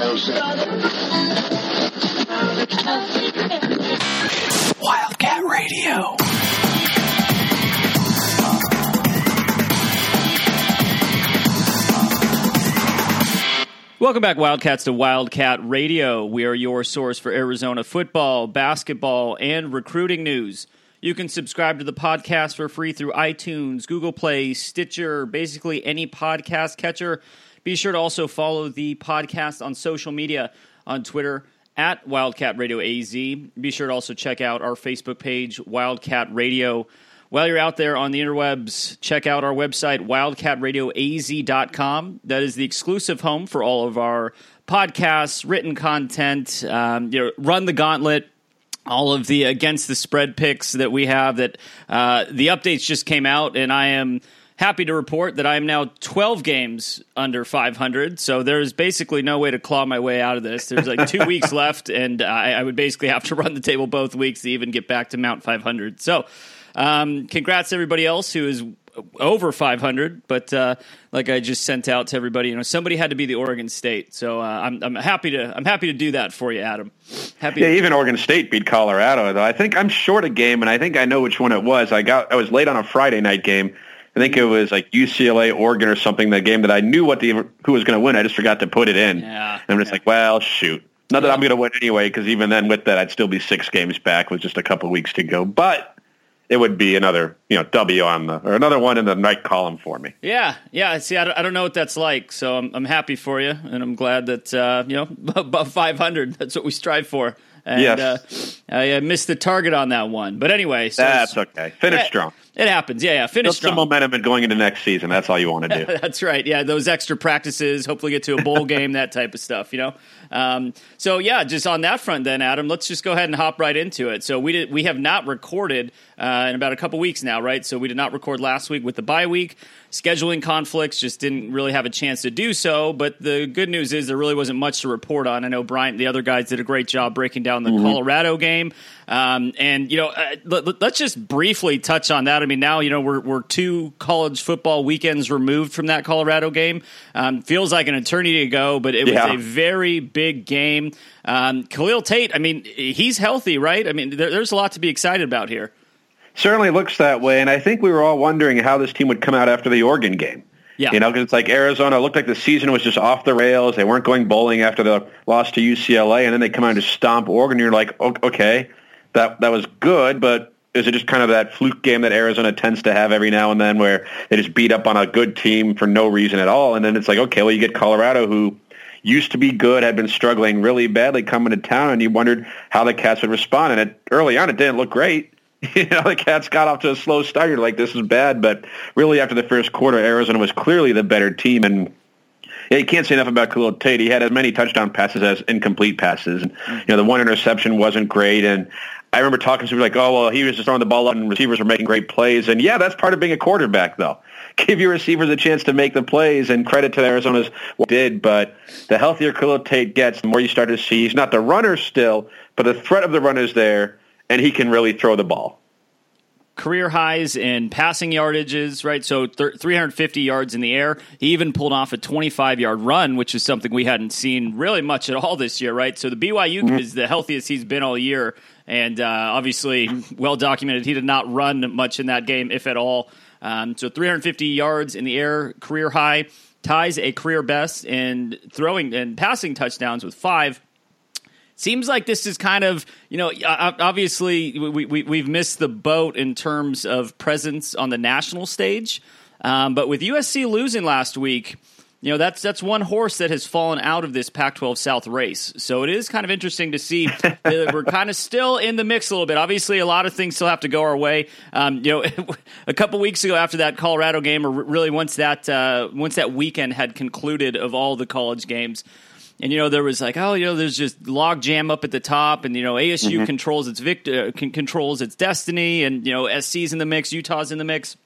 Wildcat Radio. Welcome back, Wildcats, to Wildcat Radio. We are your source for Arizona football, basketball, and recruiting news. You can subscribe to the podcast for free through iTunes, Google Play, Stitcher, basically any podcast catcher. Be sure to also follow the podcast on social media on Twitter at Wildcat Radio AZ. Be sure to also check out our Facebook page, Wildcat Radio. While you're out there on the interwebs, check out our website, wildcatradioaz.com. That is the exclusive home for all of our podcasts, written content, um, you know, run the gauntlet, all of the against the spread picks that we have. That uh, the updates just came out, and I am happy to report that I am now 12 games under 500. So there's basically no way to claw my way out of this. There's like two weeks left, and I, I would basically have to run the table both weeks to even get back to Mount 500. So. Um, congrats to everybody else who is over 500 but uh, like i just sent out to everybody you know somebody had to be the oregon state so uh, I'm, I'm happy to i'm happy to do that for you adam happy Yeah, to- even Oregon State beat Colorado. Though I think I'm short a game, and I think I know which one it was. I got I was late on a Friday night game. I think it was like UCLA, Oregon, or something. The game that I knew what the who was going to win. I just forgot to put it in. Yeah, and I'm just yeah. like, well, shoot. Not that I'm going to win anyway, because even then, with that, I'd still be six games back with just a couple weeks to go. But it would be another, you know, W on the or another one in the night column for me. yeah yeah see I don't, I don't know what that's like so I'm, I'm happy for you and i'm glad that uh, you know above 500 that's what we strive for and Yes. uh, I uh, missed the target on that one but anyway so That's okay. Finish Yeah, strong. it happens yeah yeah finish Build strong some momentum and going into next season. That's all you want to do. That's right. Yeah, those extra practices, hopefully get to a bowl game, that type of stuff, you know? Um, so, yeah, just on that front, then, Adam, let's just go ahead and hop right into it. So, we did, we have not recorded uh, in about a couple weeks now, right? So, we did not record last week with the bye week. Scheduling conflicts just didn't really have a chance to do so. But the good news is there really wasn't much to report on. I know Bryant and the other guys did a great job breaking down the Colorado game. Um, and, you know, uh, let, us just briefly touch on that. I mean, now, you know, we're, we're two college football weekends removed from that Colorado game. Um, feels like an eternity ago, but it Yeah. was a very big game. Um, Khalil Tate, I mean, he's healthy, right? I mean, there, there's a lot to be excited about here. Certainly looks that way, and I think we were all wondering how this team would come out after the Oregon game. Yeah. You know, because it's like Arizona looked like the season was just off the rails. They weren't going bowling after the loss to UCLA, and then they come out and just stomp Oregon. You're like, okay, that that was good, but is it just kind of that fluke game that Arizona tends to have every now and then, where they just beat up on a good team for no reason at all, and then it's like, okay, well, you get Colorado, who used to be good, had been struggling really badly coming to town, and you wondered how the Cats would respond. And it, early on, it didn't look great. You know, the Cats got off to a slow start. You're like, this is bad. But really, after the first quarter, Arizona was clearly the better team. And yeah, you can't say enough about Khalil Tate. He had as many touchdown passes as incomplete passes. And, mm-hmm. you know, the one interception wasn't great. And I remember talking to people like, oh, well, he was just throwing the ball up and receivers were making great plays. And yeah, that's part of being a quarterback, though. Give your receivers a chance to make the plays, and credit to Arizona's what did. But the healthier Khalil Tate gets, the more you start to see he's not the runner still, but the threat of the runner is there, and he can really throw the ball. career highs in passing yardages, right? So th- 350 yards in the air. He even pulled off a 25 yard run, which is something we hadn't seen really much at all this year, right? So the BYU kid is the healthiest he's been all year. And uh, obviously, well documented, he did not run much in that game, if at all. Um, so 350 yards in the air, career high, ties a career best in throwing and passing touchdowns with five. Seems like this is kind of, you know, obviously we, we, we've missed the boat in terms of presence on the national stage. Um, but with USC losing last week, you know, that's that's one horse that has fallen out of this Pac 12 South race. So it is kind of interesting to see that we're kind of still in the mix a little bit. Obviously, a lot of things still have to go our way. Um, you know, a couple weeks ago after that Colorado game, or really once that uh, once that weekend had concluded of all the college games, and you know there was like oh you know there's just log jam up at the top and you know ASU controls its vict- uh, con- controls its destiny and you know SC's in the mix Utah's in the mix.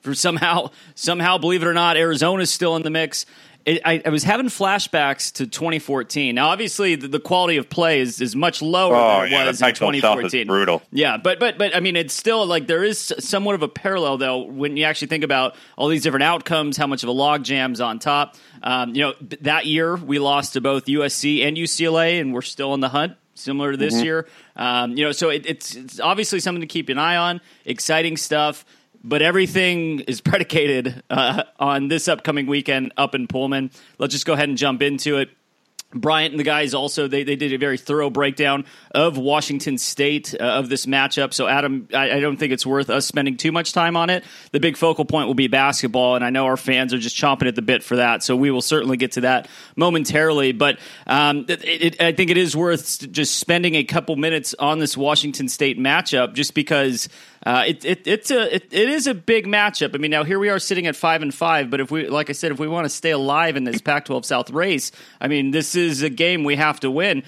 For somehow somehow believe it or not Arizona's still in the mix it, I, I, was having flashbacks to 2014. Now, obviously, the, the quality of play is, is much lower oh, than it yeah, was in 2014. brutal. Yeah, but but but I mean, it's still like there is somewhat of a parallel though when you actually think about all these different outcomes, how much of a log jam's on top. Um, you know, that year we lost to both USC and UCLA, and we're still in the hunt similar to this mm-hmm. year. Um, you know, so it, it's it's obviously something to keep an eye on. Exciting stuff but everything is predicated uh, on this upcoming weekend up in Pullman. Let's just go ahead and jump into it. Bryant and the guys also they, they did a very thorough breakdown of Washington State uh, of this matchup. So Adam, I, I, don't think it's worth us spending too much time on it. The big focal point will be basketball, and I know our fans are just chomping at the bit for that. So we will certainly get to that momentarily. But um, it, it, I think it is worth just spending a couple minutes on this Washington State matchup, just because uh, it, it, it's a it, it is a big matchup. I mean, now here we are sitting at five and five, but if we, like I said, if we want to stay alive in this Pac-12 South race, I mean, this is a game we have to win.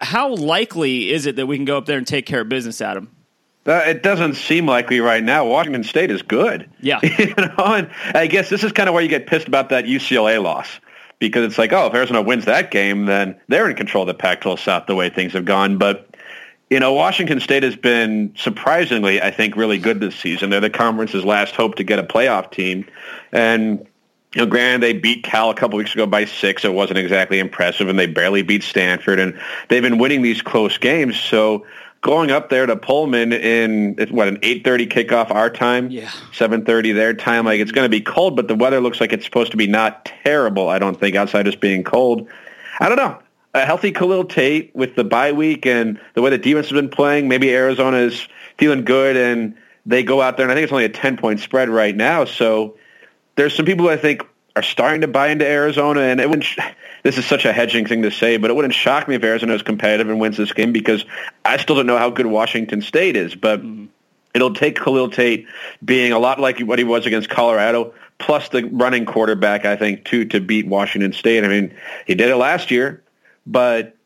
How likely is it that we can go up there and take care of business, Adam? Uh, it doesn't seem likely right now. Washington State is good. Yeah, you know, and I guess this is kind of where you get pissed about that UCLA loss because it's like, oh, if Arizona wins that game, then they're in control of the Pac-12 South the way things have gone. But you know, Washington State has been surprisingly, I think, really good this season. They're the conference's last hope to get a playoff team. And, you know, granted, they beat Cal a couple weeks ago by six. It wasn't exactly impressive, and they barely beat Stanford. And they've been winning these close games. So going up there to Pullman in, what, an 8.30 kickoff our time? Yeah. 7.30 their time. Like, it's going to be cold, but the weather looks like it's supposed to be not terrible, I don't think, outside just being cold. I don't know a healthy Khalil Tate with the bye week and the way the defense has been playing, maybe Arizona is feeling good and they go out there and I think it's only a 10 point spread right now. So there's some people I think are starting to buy into Arizona and it wouldn't, this is such a hedging thing to say, but it wouldn't shock me if Arizona is competitive and wins this game because I still don't know how good Washington State is, but mm-hmm. it'll take Khalil Tate being a lot like what he was against Colorado, plus the running quarterback, I think, too, to beat Washington State. I mean, he did it last year but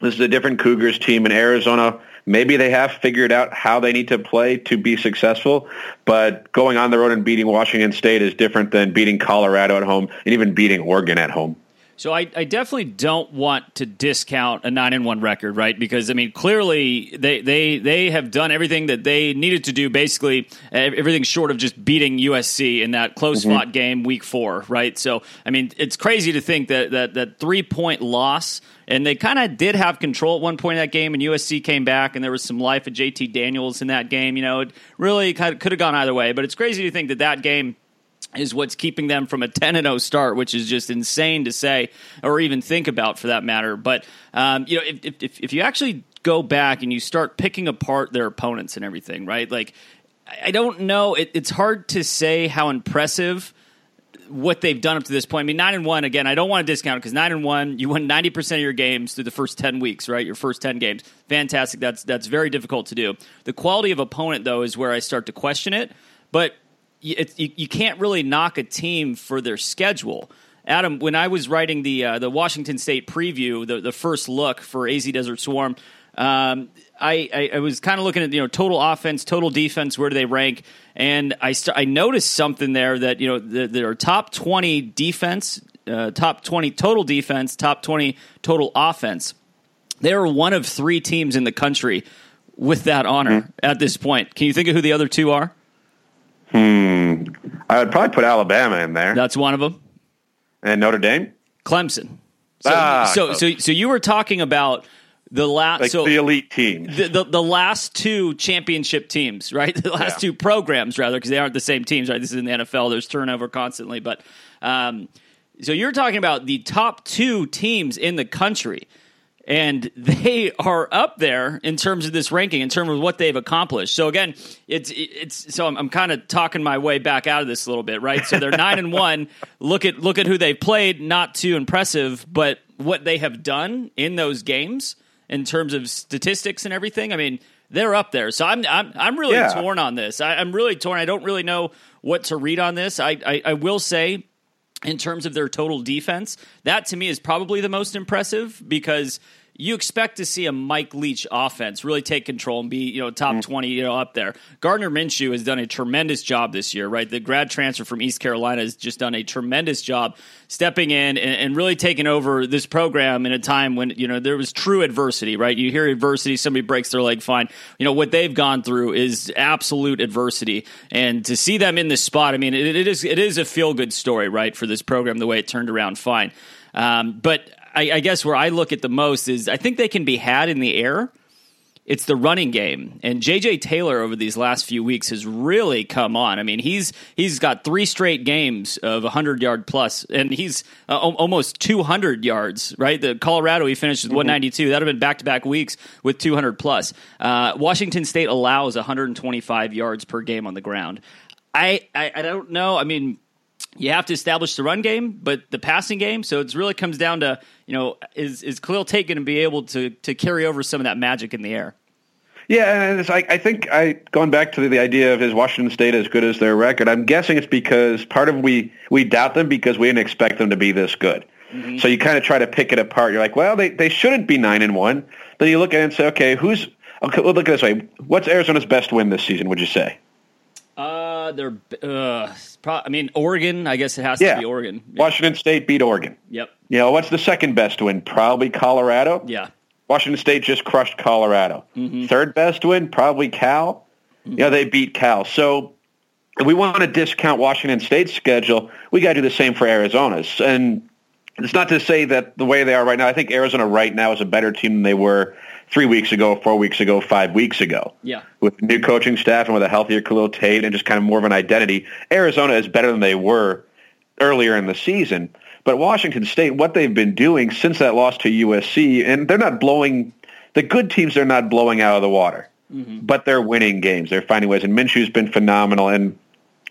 this is a different Cougars team in Arizona. Maybe they have figured out how they need to play to be successful, but going on the road and beating Washington State is different than beating Colorado at home and even beating Oregon at home. So I, I, definitely don't want to discount a nine and one record, right? Because I mean, clearly they they they have done everything that they needed to do, basically everything short of just beating USC in that close mm-hmm. fought game week four, right? So I mean, it's crazy to think that that that three point loss. And they kind of did have control at one point in that game, and USC came back, and there was some life of JT Daniels in that game. You know, it really could have gone either way, but it's crazy to think that that game is what's keeping them from a 10 and 0 start, which is just insane to say or even think about for that matter. But, um, you know, if, if, if you actually go back and you start picking apart their opponents and everything, right? Like, I don't know. It, it's hard to say how impressive what they've done up to this point. I mean, nine and one again. I don't want to discount because nine and one, you won ninety percent of your games through the first ten weeks, right? Your first ten games, fantastic. That's that's very difficult to do. The quality of opponent, though, is where I start to question it. But you, you, can't really knock a team for their schedule. Adam, when I was writing the uh, the Washington State preview, the the first look for AZ Desert Swarm, um, I, I, I, was kind of looking at you know total offense, total defense, where do they rank? And I st- I noticed something there that you know the, their top twenty defense, uh, top twenty total defense, top twenty total offense. They are one of three teams in the country with that honor mm-hmm. at this point. Can you think of who the other two are? Hmm. I would probably put Alabama in there. That's one of them. And Notre Dame? Clemson. So, ah, so, so, so you were talking about the last, like so the elite team, the, the, the last two championship teams, right? The last yeah. two programs, rather, because they aren't the same teams, right? This is in the NFL. There's turnover constantly, but um, so you're talking about the top two teams in the country and they are up there in terms of this ranking, in terms of what they've accomplished. So again, it's it's so I'm, I'm kind of talking my way back out of this a little bit, right? So they're nine and one. Look at look at who they've played. Not too impressive, but what they have done in those games in terms of statistics and everything. I mean, they're up there. So I'm I'm I'm really yeah. torn on this. I, am really torn. I don't really know what to read on this. I, I, I will say in terms of their total defense, that to me is probably the most impressive because you expect to see a Mike Leach offense really take control and be, you know, top mm. 20, you know, up there. Gardner Minshew has done a tremendous job this year, right? The grad transfer from East Carolina has just done a tremendous job stepping in and, and really taking over this program in a time when, you know, there was true adversity, right? You hear adversity, somebody breaks their leg, fine. You know, what they've gone through is absolute adversity. And to see them in this spot, I mean, it, it is it is a feel good story, right, for this program, the way it turned around fine. Um, but I, I guess where I look at the most is I think they can be had in the air. It's the running game, and JJ Taylor over these last few weeks has really come on. I mean, he's he's got three straight games of 100 yard plus, and he's uh, almost 200 yards. Right, the Colorado he finished with mm-hmm. 192. That'd have been back to back weeks with 200 plus. Uh, Washington State allows 125 yards per game on the ground. I, I, I don't know. I mean, you have to establish the run game, but the passing game. So it really comes down to you know is is Khalil Tate going to be able to to carry over some of that magic in the air? Yeah, and it's like I think I going back to the, the idea of is Washington State as good as their record. I'm guessing it's because part of we we doubt them because we didn't expect them to be this good. Mm-hmm. So you kind of try to pick it apart. You're like, well, they they shouldn't be nine and one. Then you look at it and say, okay, who's okay? We'll look at this way. What's Arizona's best win this season? Would you say? Uh, they're. Uh, pro- I mean, Oregon. I guess it has yeah. to be Oregon. Yeah. Washington State beat Oregon. Yep. You know what's the second best win? Probably Colorado. Yeah. Washington State just crushed Colorado. Mm-hmm. Third best win, probably Cal. Mm-hmm. You know, they beat Cal. So if we want to discount Washington State's schedule, we got to do the same for Arizona's. And it's not to say that the way they are right now, I think Arizona right now is a better team than they were three weeks ago, four weeks ago, five weeks ago. Yeah. With new coaching staff and with a healthier Khalil Tate and just kind of more of an identity, Arizona is better than they were earlier in the season. But Washington State, what they've been doing since that loss to USC, and they're not blowing the good teams. They're not blowing out of the water, mm-hmm. but they're winning games. They're finding ways, and Minshew's been phenomenal. And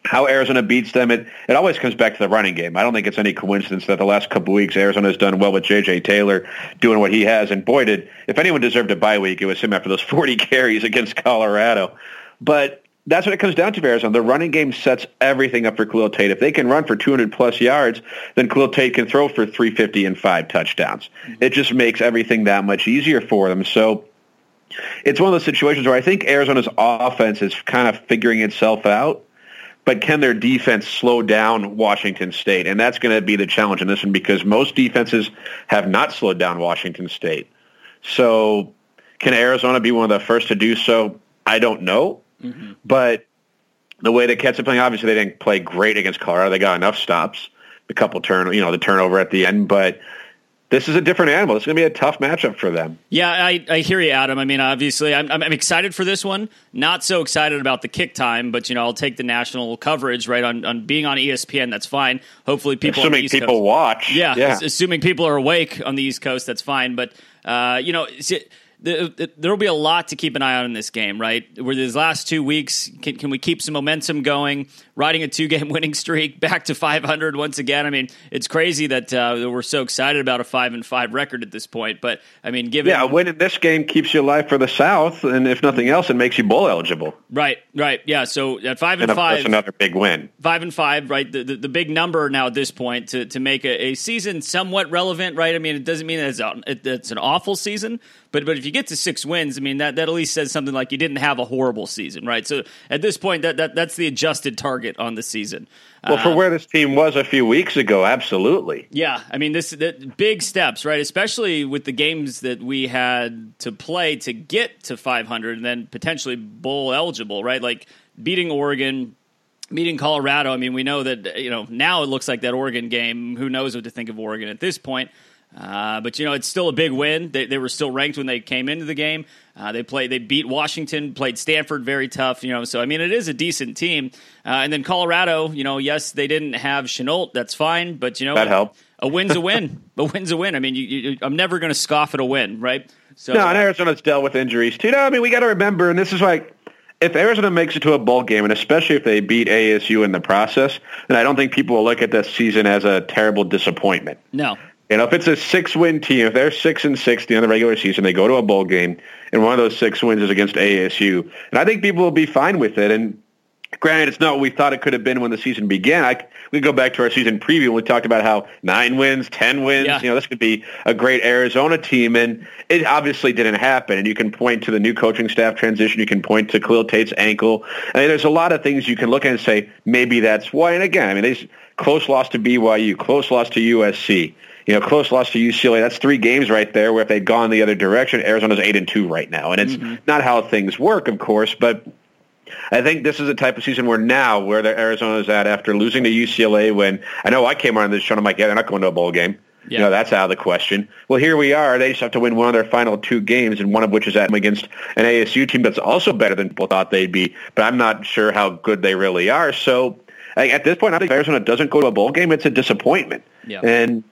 how Arizona beats them, it, it always comes back to the running game. I don't think it's any coincidence that the last couple weeks Arizona has done well with J.J. Taylor doing what he has. And boy, did if anyone deserved a bye week, it was him after those 40 carries against Colorado. But that's what it comes down to for Arizona. The running game sets everything up for Khalil Tate. If they can run for 200 plus yards, then Khalil Tate can throw for 350 and five touchdowns. Mm-hmm. It just makes everything that much easier for them. So it's one of those situations where I think Arizona's offense is kind of figuring itself out. But can their defense slow down Washington State? And that's going to be the challenge in this one because most defenses have not slowed down Washington State. So can Arizona be one of the first to do so? I don't know. Mm-hmm. But the way the Cats are playing, obviously they didn't play great against Colorado. They got enough stops, a couple turn, you know, the turnover at the end, but this is a different animal. It's going to be a tough matchup for them. Yeah, I, I hear you, Adam. I mean, obviously, I'm, I'm excited for this one. Not so excited about the kick time, but you know, I'll take the national coverage right on, on being on ESPN. That's fine. Hopefully, people assuming people Coast, watch. Yeah, yeah, assuming people are awake on the East Coast, that's fine. But uh, you know. See, there will be a lot to keep an eye on in this game, right? Where these last two weeks, can, can we keep some momentum going? Riding a two game winning streak back to 500 once again. I mean, it's crazy that uh, we're so excited about a five and five record at this point. But I mean, given yeah, winning this game keeps you alive for the South, and if nothing else, it makes you bowl eligible. Right, right, yeah. So at five and, and five, that's another big win. Five and five, right? The, the, the big number now at this point to to make a, a, season somewhat relevant, right? I mean, it doesn't mean it's, it's an awful season, but but if you get to six wins, I mean that, that at least says something like you didn't have a horrible season, right? So at this point, that, that that's the adjusted target on the season. Well, for uh, where this team was a few weeks ago, absolutely. Yeah, I mean this the, big steps, right? Especially with the games that we had to play to get to 500 and then potentially bowl eligible, right? Like beating Oregon, meeting Colorado. I mean, we know that you know now it looks like that Oregon game. Who knows what to think of Oregon at this point? Uh, but you know, it's still a big win. They, they, were still ranked when they came into the game. Uh, they played, they beat Washington, played Stanford very tough. You know, so I mean, it is a decent team. Uh, and then Colorado, you know, yes, they didn't have Shenault, That's fine, but you know, that helped. A win's a win. a win's a win. I mean, you, you, I'm never going to scoff at a win, right? So, no, and Arizona's dealt with injuries too. No, I mean, we got to remember, and this is like if Arizona makes it to a bowl game, and especially if they beat ASU in the process, then I don't think people will look at this season as a terrible disappointment. No. You know, if it's a six-win team, if they're six and six the end of the regular season, they go to a bowl game, and one of those six wins is against ASU, and I think people will be fine with it. And Granted, it's not what we thought it could have been when the season began. I, we go back to our season preview and we talked about how nine wins, ten wins. Yeah. You know, this could be a great Arizona team, and it obviously didn't happen. And you can point to the new coaching staff transition. You can point to Khalil Tate's ankle. I mean, there's a lot of things you can look at and say maybe that's why. And again, I mean, they close loss to BYU, close loss to USC. You know, close loss to UCLA. That's three games right there. Where if they'd gone the other direction, Arizona's eight and two right now, and it's mm-hmm. not how things work, of course, but I think this is the type of season where now, where the Arizona's at after losing to UCLA when, I know I came on this show and I'm like, yeah, they're not going to a bowl game. Yeah. You know, that's out of the question. Well, here we are. They just have to win one of their final two games, and one of which is at against an ASU team that's also better than people thought they'd be, but I'm not sure how good they really are. So at this point, I think Arizona doesn't go to a bowl game. It's a disappointment. Yeah. And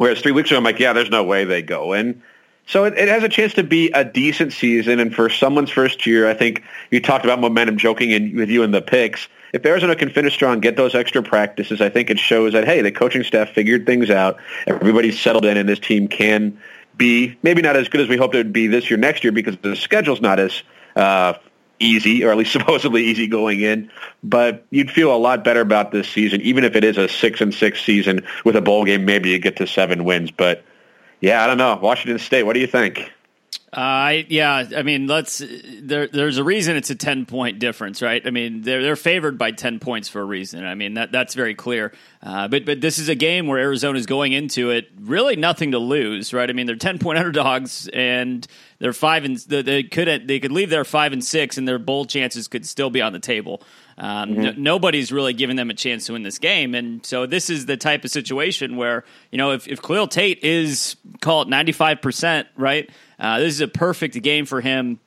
whereas three weeks ago, I'm like, yeah, there's no way they go. And so it, it, has a chance to be a decent season, and for someone's first year, I think you talked about momentum joking in, with you in the picks. If Arizona can finish strong, get those extra practices, I think it shows that, hey, the coaching staff figured things out. Everybody's settled in, and this team can be maybe not as good as we hoped it would be this year, next year, because the schedule's not as uh, easy, or at least supposedly easy going in. But you'd feel a lot better about this season, even if it is a six and six season with a bowl game. Maybe you get to seven wins, but yeah, I don't know. Washington State. What do you think? Uh, yeah, I mean, let's. There, there's a reason it's a ten point difference, right? I mean, they're they're favored by ten points for a reason. I mean, that that's very clear. Uh, but but this is a game where Arizona is going into it really nothing to lose, right? I mean, they're ten point underdogs and they're five and they could they could leave there five and six, and their bowl chances could still be on the table. Um, mm-hmm. nobody's really giving them a chance to win this game, and so this is the type of situation where you know if if Khalil Tate is called ninety five percent, right? Uh, this is a perfect game for him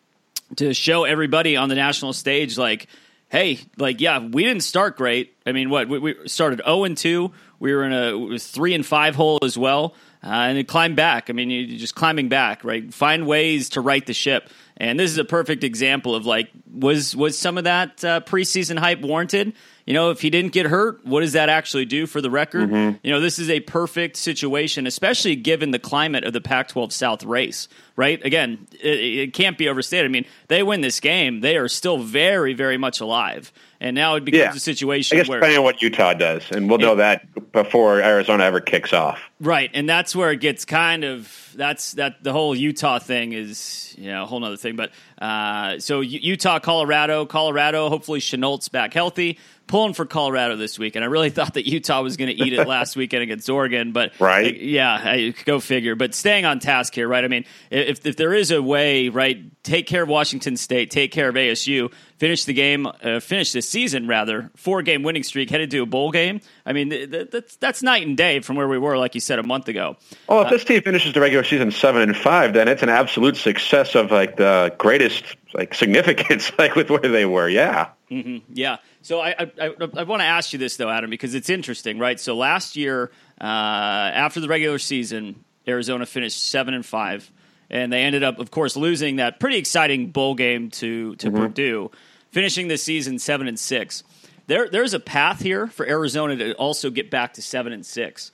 to show everybody on the national stage, like, hey, like, yeah, we didn't start great. I mean, what we, we started zero and two. We were in a three and five hole as well, uh, and it climbed back. I mean, you're just climbing back, right? Find ways to right the ship. And this is a perfect example of like, was was some of that uh, preseason hype warranted? You know, if he didn't get hurt, what does that actually do for the record? Mm-hmm. You know, this is a perfect situation, especially given the climate of the Pac 12 South race, right? Again, it, it, can't be overstated. I mean, they win this game, they are still very, very much alive. And now it becomes yeah. a situation I guess where. depending on what Utah does, and we'll know that before Arizona ever kicks off. Right. And that's where it gets kind of. That's that the whole Utah thing is, you know, a whole other thing. But uh, so Utah, Colorado, Colorado, hopefully Shenault's back healthy pulling for Colorado this week, and I really thought that Utah was going to eat it last weekend against Oregon. But right, yeah, I, go figure. But staying on task here, right? I mean, if if there is a way, right, take care of Washington State, take care of ASU, finish the game, uh, finish the season rather, four game winning streak, headed to a bowl game. I mean, th- th- that's that's night and day from where we were, like you said a month ago. Well, if uh, this team finishes the regular season seven and five, then it's an absolute success of like the greatest like significance, like with where they were. Yeah. Mm-hmm. Yeah. So I, I, I, I want to ask you this though, Adam, because it's interesting, right? So last year, uh, after the regular season, Arizona finished seven and five, and they ended up, of course, losing that pretty exciting bowl game to to mm-hmm. Purdue, finishing the season seven and six. There, there's a path here for Arizona to also get back to seven and six.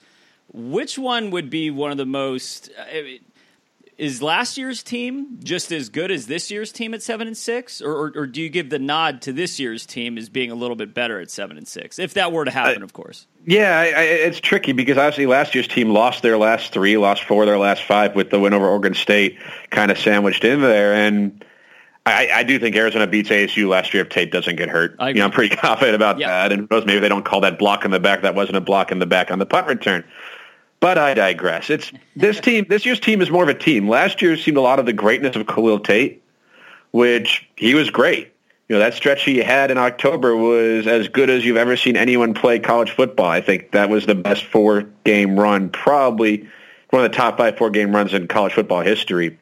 Which one would be one of the most? I mean, is last year's team just as good as this year's team at seven and six, or, or, or, do you give the nod to this year's team as being a little bit better at seven and six, if that were to happen, of course? Yeah, I, I, it's tricky because obviously last year's team lost their last three, lost four of their last five, with the win over Oregon State kind of sandwiched in there, and. I, I, do think Arizona beats ASU last year if Tate doesn't get hurt. You know, I'm pretty confident about that. And maybe they don't call that block in the back. That wasn't a block in the back on the punt return. But I digress. It's this team. This year's team is more of a team. Last year seemed a lot of the greatness of Khalil Tate, which he was great. You know that stretch he had in October was as good as you've ever seen anyone play college football. I think that was the best four game run, probably one of the top five four game runs in college football history.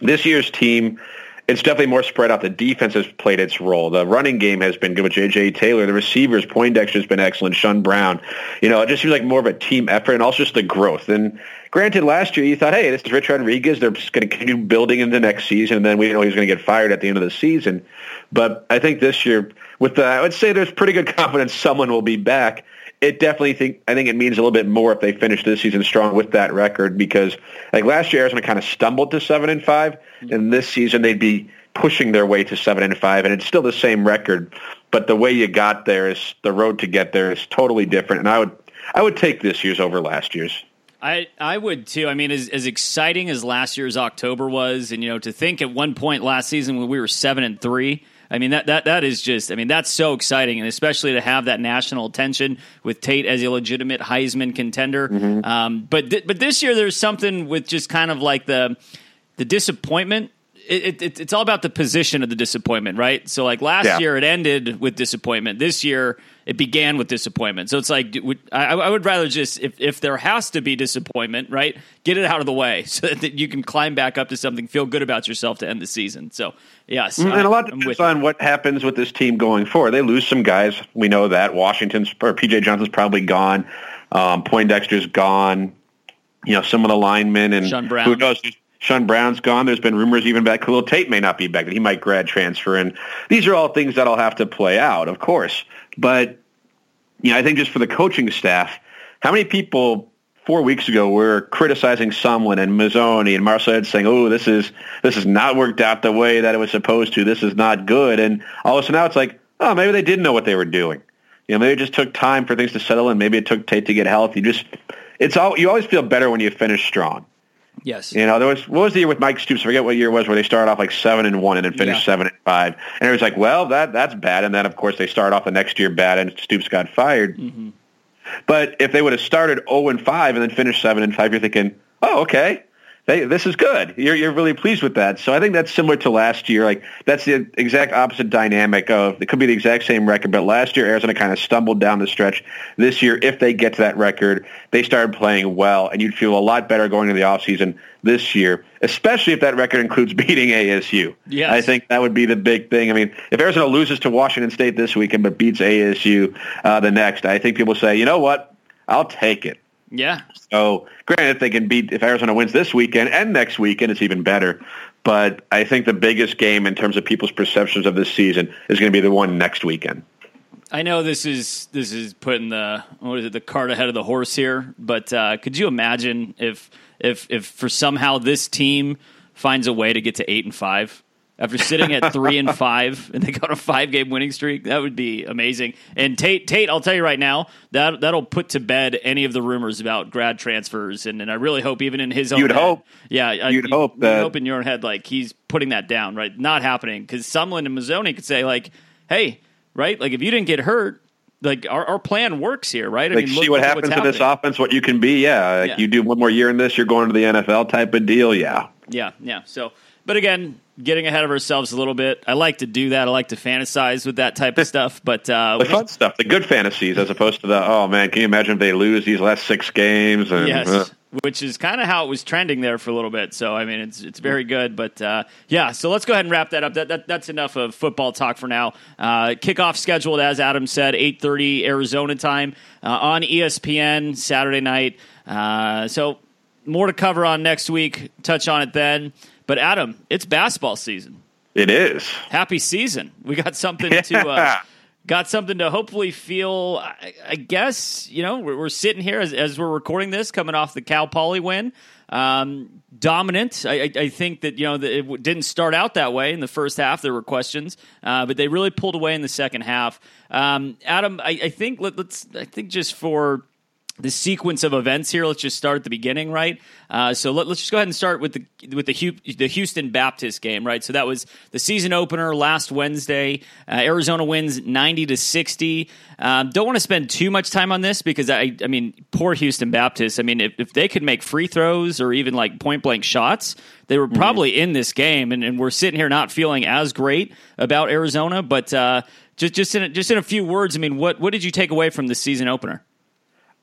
This year's team it's definitely more spread out. The defense has played its role. The running game has been good with J.J. Taylor. The receivers, Poindexter has been excellent. Sean Brown. You know, it just seems like more of a team effort and also just the growth. And granted, last year you thought, hey, this is Rich Rodriguez. They're just going to continue building in the next season. And then we know he's going to get fired at the end of the season. But I think this year, with the, I would say there's pretty good confidence someone will be back it definitely think I think it means a little bit more if they finish this season strong with that record because like last year Arizona kind of stumbled to seven and 5 mm-hmm. and this season they'd be pushing their way to seven and five, and it's still the same record. but the way you got there is the road to get there is totally different. And I would I would take this year's over last year's. I, I would too. I mean, as, as exciting as last year's October was, and you know, to think at one point last season when we were seven and three, I mean that that that is just. I mean that's so exciting, and especially to have that national attention with Tate as a legitimate Heisman contender. Mm-hmm. Um, but th- but this year there's something with just kind of like the the disappointment it, it, it's all about the position of the disappointment, right? So like last yeah. year, it ended with disappointment. This year, it began with disappointment. So it's like I, I, would rather just if if there has to be disappointment, right, get it out of the way so that you can climb back up to something, feel good about yourself to end the season. So yes, mm, and a lot depends on what happens with this team going forward. They lose some guys, we know that. Washington's or PJ Johnson's probably gone. Um, Poindexter's gone. You know, some of the linemen and who knows Sean Brown's gone. There's been rumors even back Khalil Tate may not be back, that he might grad transfer. And these are all things that'll have to play out, of course. But, you know, I think just for the coaching staff, how many people four weeks ago were criticizing Sumlin and Mazzoni and Marcel saying, oh, this is, this has not worked out the way that it was supposed to. This is not good. And all of a sudden now it's like, oh, maybe they didn't know what they were doing. You know, maybe it just took time for things to settle in. Maybe it took Tate to get healthy. Just, it's all, you always feel better when you finish strong. Yes. You know, there was what was the year with Mike Stoops? I forget what year it was where they started off like seven and one and then finished yeah. seven and five. And it was like, well, that that's bad. And then of course they started off the next year bad and Stoops got fired. Mm-hmm. But if they would have started zero oh and five and then finished seven and five, you're thinking, oh, okay, they, this is good. You're, you're really pleased with that. So I think that's similar to last year. Like that's the exact opposite dynamic of it could be the exact same record, but last year Arizona kind of stumbled down the stretch. This year, if they get to that record, they started playing well, and you'd feel a lot better going into the offseason this year, especially if that record includes beating ASU. Yes. I think that would be the big thing. I mean, if Arizona loses to Washington State this weekend but beats ASU uh, the next, I think people say, you know what, I'll take it. Yeah. So, granted, they can beat if Arizona wins this weekend and next weekend, it's even better. But I think the biggest game in terms of people's perceptions of this season is going to be the one next weekend. I know this is this is putting the what is it the cart ahead of the horse here, but uh, could you imagine if if if for somehow this team finds a way to get to eight and five? After sitting at three and five, and they got a five game winning streak. That would be amazing. And Tate, Tate, I'll tell you right now that that'll put to bed any of the rumors about grad transfers. And, and I really hope, even in his own, you'd head, hope, yeah, you'd I, hope that you'd hope in your head like he's putting that down, right? Not happening because Sumlin and Mazzoni could say like, hey, right, like if you didn't get hurt. Like our, our plan works here, right? I like mean, see what happens to this offense, what you can be. Yeah, like yeah. you do one more year in this, you're going to the NFL type of deal. Yeah, yeah, yeah. So, but again, getting ahead of ourselves a little bit. I like to do that. I like to fantasize with that type of stuff. But uh, the fun stuff, the good fantasies, as opposed to the oh man, can you imagine if they lose these last six games? And, yes. Uh. Which is kind of how it was trending there for a little bit. So I mean, it's it's very good. But uh, yeah, so let's go ahead and wrap that up. That, that that's enough of football talk for now. Uh, kickoff scheduled as Adam said, eight thirty Arizona time uh, on ESPN Saturday night. Uh, so more to cover on next week. Touch on it then. But Adam, it's basketball season. It is. Happy season. We got something yeah. to uh, got something to hopefully feel. I, I guess you know we're, we're sitting here as, as, we're recording this, coming off the Cal Poly win. Um, dominant. I, I, think that you know it didn't start out that way in the first half. There were questions, uh, but they really pulled away in the second half. Um, Adam, I, I think let, us I think just for the sequence of events here. Let's just start at the beginning, right? Uh, so let, us just go ahead and start with the with the, the Houston Baptist game, right? So that was the season opener last Wednesday. Uh, Arizona wins ninety to sixty. Um, don't want to spend too much time on this because I, I mean, poor Houston Baptist. I mean, if, if they could make free throws or even like point blank shots, they were mm-hmm. probably mm-hmm. in this game. And, and, we're sitting here not feeling as great about Arizona, but. Uh, just, just in a, just in a few words, I mean, what, what did you take away from the season opener?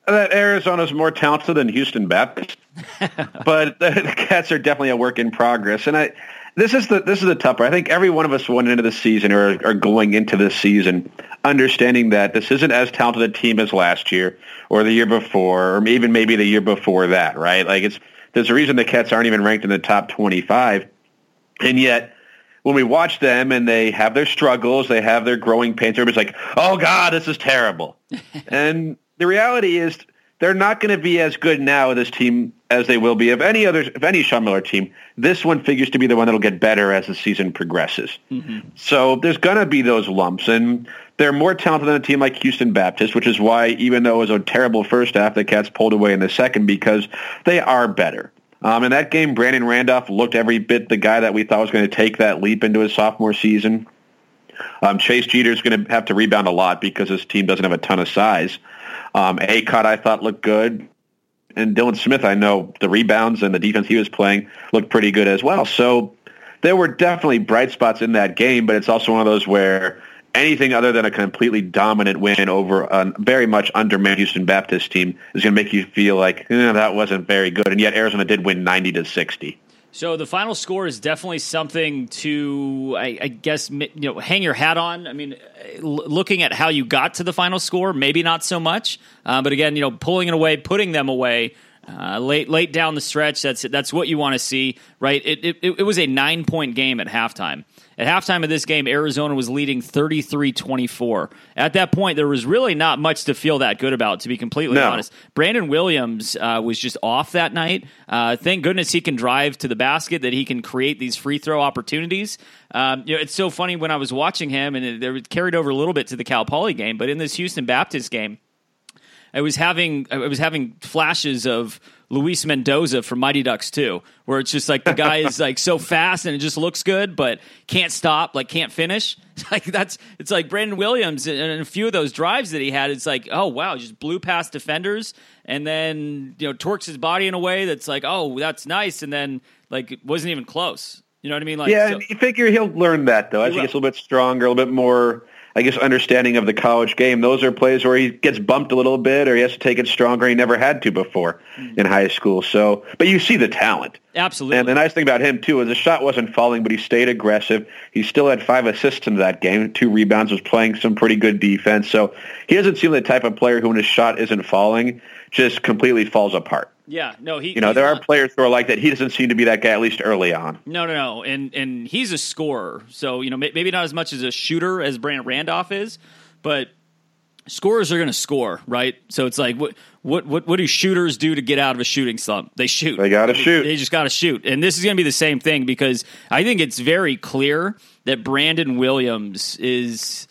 That Arizona's more talented than Houston Baptist, but the Cats are definitely a work in progress. And I, this is the this is the tougher. I think every one of us went into the season or are going into this season understanding that this isn't as talented a team as last year or the year before or even maybe the year before that. Right? Like it's there's a reason the Cats aren't even ranked in the top 25, and yet when we watch them and they have their struggles, they have their growing pains, everybody's like, oh God, this is terrible. and the reality is they're not going to be as good now this team as they will be if any other if any Sean Miller team. This one figures to be the one that'll get better as the season progresses. Mm-hmm. So there's going to be those lumps, and they're more talented than a team like Houston Baptist, which is why even though it was a terrible first half, the Cats pulled away in the second because they are better. Um, in that game, Brandon Randolph looked every bit the guy that we thought was going to take that leap into his sophomore season. Um, Chase Jeter is going to have to rebound a lot because his team doesn't have a ton of size. Um, Akot, I thought, looked good. And Dylan Smith, I know the rebounds and the defense he was playing looked pretty good as well. So there were definitely bright spots in that game, but it's also one of those where anything other than a completely dominant win over a very much undermanned Houston Baptist team is going to make you feel like eh, that wasn't very good. And yet Arizona did win 90 to 60. So the final score is definitely something to, I, I, guess, you know, hang your hat on. I mean, looking at how you got to the final score, maybe not so much. Uh, but again, you know, pulling it away, putting them away. Uh, late, late down the stretch. That's that's what you want to see, right? It, it it was a nine point game at halftime. At halftime of this game, Arizona was leading 33-24. At that point, there was really not much to feel that good about, to be completely no. honest. Brandon Williams uh, was just off that night. Uh, thank goodness he can drive to the basket, that he can create these free throw opportunities. Um, you know, it's so funny when I was watching him, and it, it carried over a little bit to the Cal Poly game, but in this Houston Baptist game, I was having I was having flashes of Luis Mendoza from Mighty Ducks 2, where it's just like the guy is like so fast and it just looks good, but can't stop, like can't finish. It's like that's it's like Brandon Williams and a few of those drives that he had. It's like oh wow, just blew past defenders and then you know torques his body in a way that's like oh that's nice, and then like it wasn't even close. You know what I mean? Like yeah, so, you figure he'll learn that though as he, he gets a little bit stronger, a little bit more I guess, understanding of the college game. Those are plays where he gets bumped a little bit or he has to take it stronger. He never had to before mm-hmm. in high school. So, but you see the talent. Absolutely. And the nice thing about him, too, is the shot wasn't falling, but he stayed aggressive. He still had five assists in that game, two rebounds, was playing some pretty good defense. So he doesn't seem the type of player who, when his shot isn't falling, just completely falls apart. Yeah, no, he. You know, there not, are players who are like that. He doesn't seem to be that guy, at least early on. No, no, no, and and he's a scorer. So you know, maybe not as much as a shooter as Brandon Randolph is, but scorers are going to score, right? So it's like what what what what do shooters do to get out of a shooting slump? They shoot. They got to shoot. They just got to shoot. And this is going to be the same thing because I think it's very clear that Brandon Williams is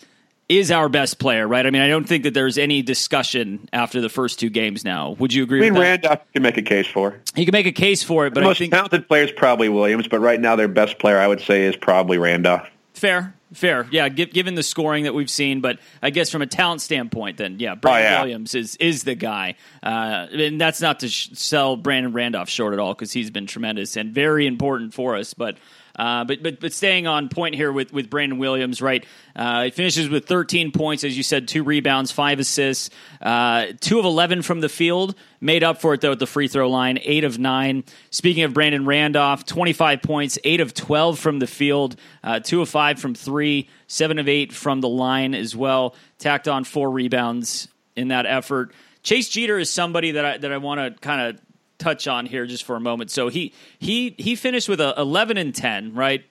is our best player, right? I mean, I don't think that there's any discussion after the first two games now. Would you agree I mean, with that? Randolph can make a case for. He can make a case for it, but the most think, talented player is probably Williams, but right now their best player, I would say, is probably Randolph. Fair, fair. Yeah, given the scoring that we've seen, but I guess from a talent standpoint, then yeah, Brandon oh, yeah. Williams is is the guy, uh, and that's not to sh- sell Brandon Randolph short at all because he's been tremendous and very important for us, but. Uh, but but but staying on point here with with Brandon Williams, right? Uh, he finishes with 13 points, as you said, two rebounds, five assists, uh, two of 11 from the field. Made up for it though at the free throw line, eight of nine. Speaking of Brandon Randolph, 25 points, eight of 12 from the field, uh, two of five from three, seven of eight from the line as well. Tacked on four rebounds in that effort. Chase Jeter is somebody that I that I want to kind of touch on here just for a moment. So he he he finished with a 11 and 10, right?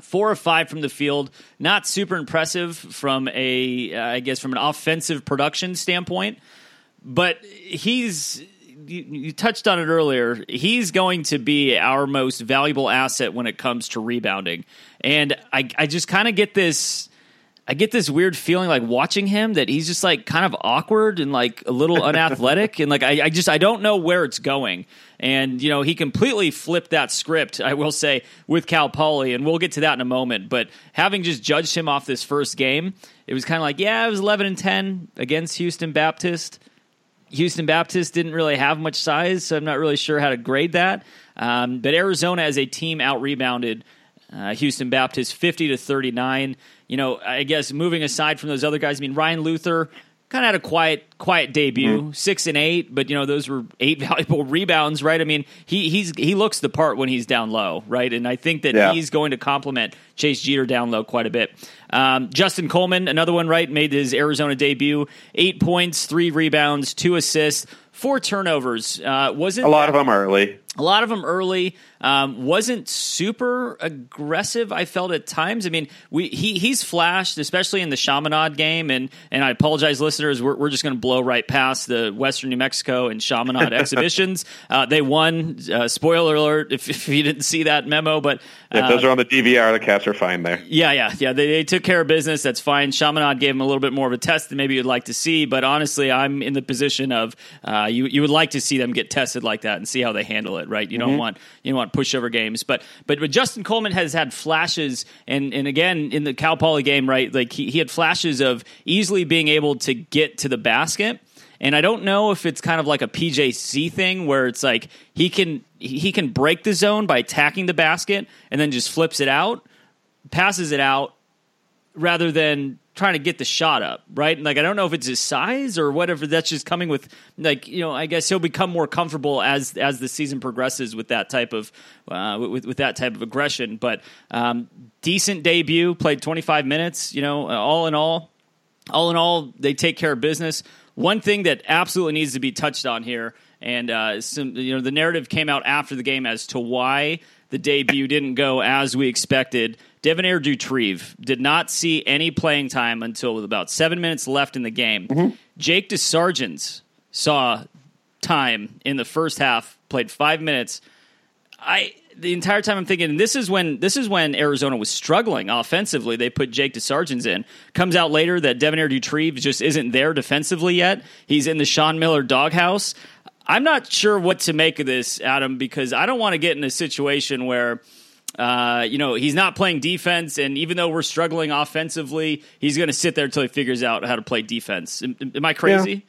Four or five from the field, not super impressive from a, uh, I guess, from an offensive production standpoint. But he's you, you, touched on it earlier. He's going to be our most valuable asset when it comes to rebounding, and I, I just kind of get this I get this weird feeling like watching him that he's just like kind of awkward and like a little unathletic and like I, I, just I don't know where it's going. And you know he completely flipped that script. I will say with Cal Poly, and we'll get to that in a moment. But having just judged him off this first game, it was kind of like yeah, it was eleven and ten against Houston Baptist. Houston Baptist didn't really have much size, so I'm not really sure how to grade that. Um, but Arizona as a team out rebounded uh, Houston Baptist 50 to 39 you know, I guess moving aside from those other guys, I mean, Ryan Luther kind of had a quiet, quiet debut, mm six and eight, but you know those were eight valuable rebounds, right? I mean, he he's he looks the part when he's down low, right? And I think that yeah. he's going to complement Chase Jeter down low quite a bit. Um, Justin Coleman, another one, right? Made his Arizona debut, eight points, three rebounds, two assists four turnovers. Uh, wasn't a lot of them early. A lot of them early. Um, wasn't super aggressive. I felt at times. I mean, we he he's flashed, especially in the Chaminade game, and and I apologize, listeners. We're, we're just going to blow right past the Western New Mexico and Chaminade exhibitions. Uh, they won. Uh, spoiler alert! If, if you didn't see that memo, but if those are on the DVR, the Cats are fine there. Yeah, yeah, yeah. They, they took care of business. That's fine. Chaminade gave them a little bit more of a test than maybe you'd like to see, but honestly, I'm in the position of uh, you you would like to see them get tested like that and see how they handle it. Right? You don't mm-hmm. want you don't want pushover games. But but but Justin Coleman has had flashes, and and again in the Cal Poly game, right? Like he, he had flashes of easily being able to get to the basket. And I don't know if it's kind of like a PJC thing where it's like he can he can break the zone by attacking the basket and then just flips it out, passes it out, rather than trying to get the shot up, right? And Like I don't know if it's his size or whatever. That's just coming with like you know. I guess he'll become more comfortable as as the season progresses with that type of uh, with with that type of aggression. But um, decent debut, played 25 minutes. You know, uh, all in all, all in all, they take care of business. One thing that absolutely needs to be touched on here, and uh, some you know the narrative came out after the game as to why the debut didn't go as we expected. Devonaire Doutrive did not see any playing time until with about seven minutes left in the game. Mm-hmm. Jake DesJardins saw time in the first half, played five minutes. I the entire time I'm thinking this is when this is when Arizona was struggling offensively. They put Jake DesJardins in. Comes out later that Devonaire Doutrive just isn't there defensively yet. He's in the Sean Miller doghouse. I'm not sure what to make of this, Adam, because I don't want to get in a situation where uh, you know, he's not playing defense, and even though we're struggling offensively, he's going to sit there until he figures out how to play defense. Am, am I crazy?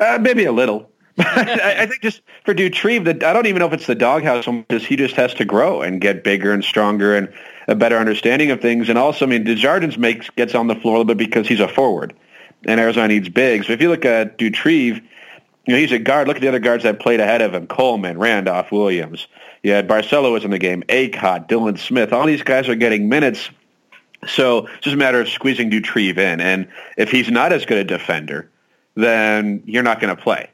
Yeah. Uh, maybe a little. I, think just for Doutrive, that I don't even know if it's the doghouse because he just has to grow and get bigger and stronger and a better understanding of things. And also, I mean, Desjardins makes gets on the floor a little bit because he's a forward, and Arizona needs bigs. So if you look at Doutrive, you know, he's a guard. Look at the other guards that played ahead of him: Coleman, Randolph, Williams. You had Barcelo was in the game, Akot, Dylan Smith. All these guys are getting minutes. So it's just a matter of squeezing Doutrive in. And if he's not as good a defender, then you're not going to play.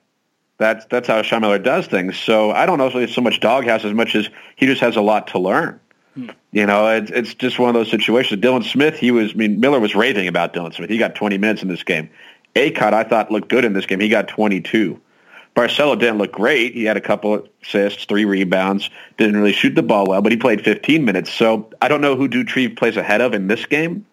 That's that's how Sean Miller does things. So I don't know if it's so much doghouse as much as he just has a lot to learn. Hmm. You know, it's it's just one of those situations. Dylan Smith, he was. I mean, Miller was raving about Dylan Smith. He got 20 minutes in this game. Akot, I thought looked good in this game. He got 22. Barcelo didn't look great. He had a couple assists, three rebounds, didn't really shoot the ball well, but he played 15 minutes. So I don't know who Doutrive plays ahead of in this game,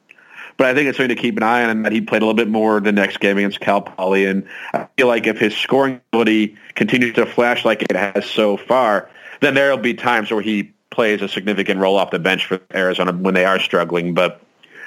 but I think it's something to keep an eye on that he played a little bit more the next game against Cal Poly. And I feel like if his scoring ability continues to flash like it has so far, then there'll be times where he plays a significant role off the bench for Arizona when they are struggling. But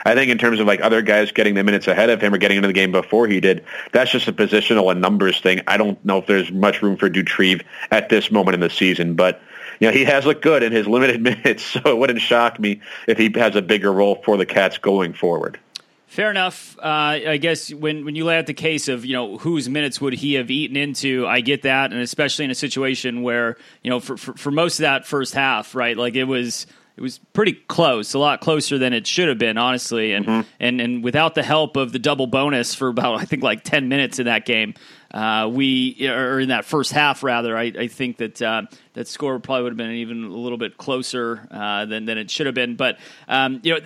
I think in terms of like other guys getting the minutes ahead of him or getting into the game before he did, that's just a positional and numbers thing. I don't know if there's much room for Doutrive at this moment in the season, but you know, he has looked good in his limited minutes, so it wouldn't shock me if he has a bigger role for the Cats going forward. Fair enough. Uh, I guess when, when you lay out the case of you know whose minutes would he have eaten into, I get that, and especially in a situation where you know for, for, for most of that first half, right? Like it was it was pretty close, a lot closer than it should have been, honestly. And mm-hmm. and and without the help of the double bonus for about I think like ten minutes in that game, uh, we or in that first half rather, I, I think that uh, that score probably would have been even a little bit closer uh, than than it should have been. But um, you know,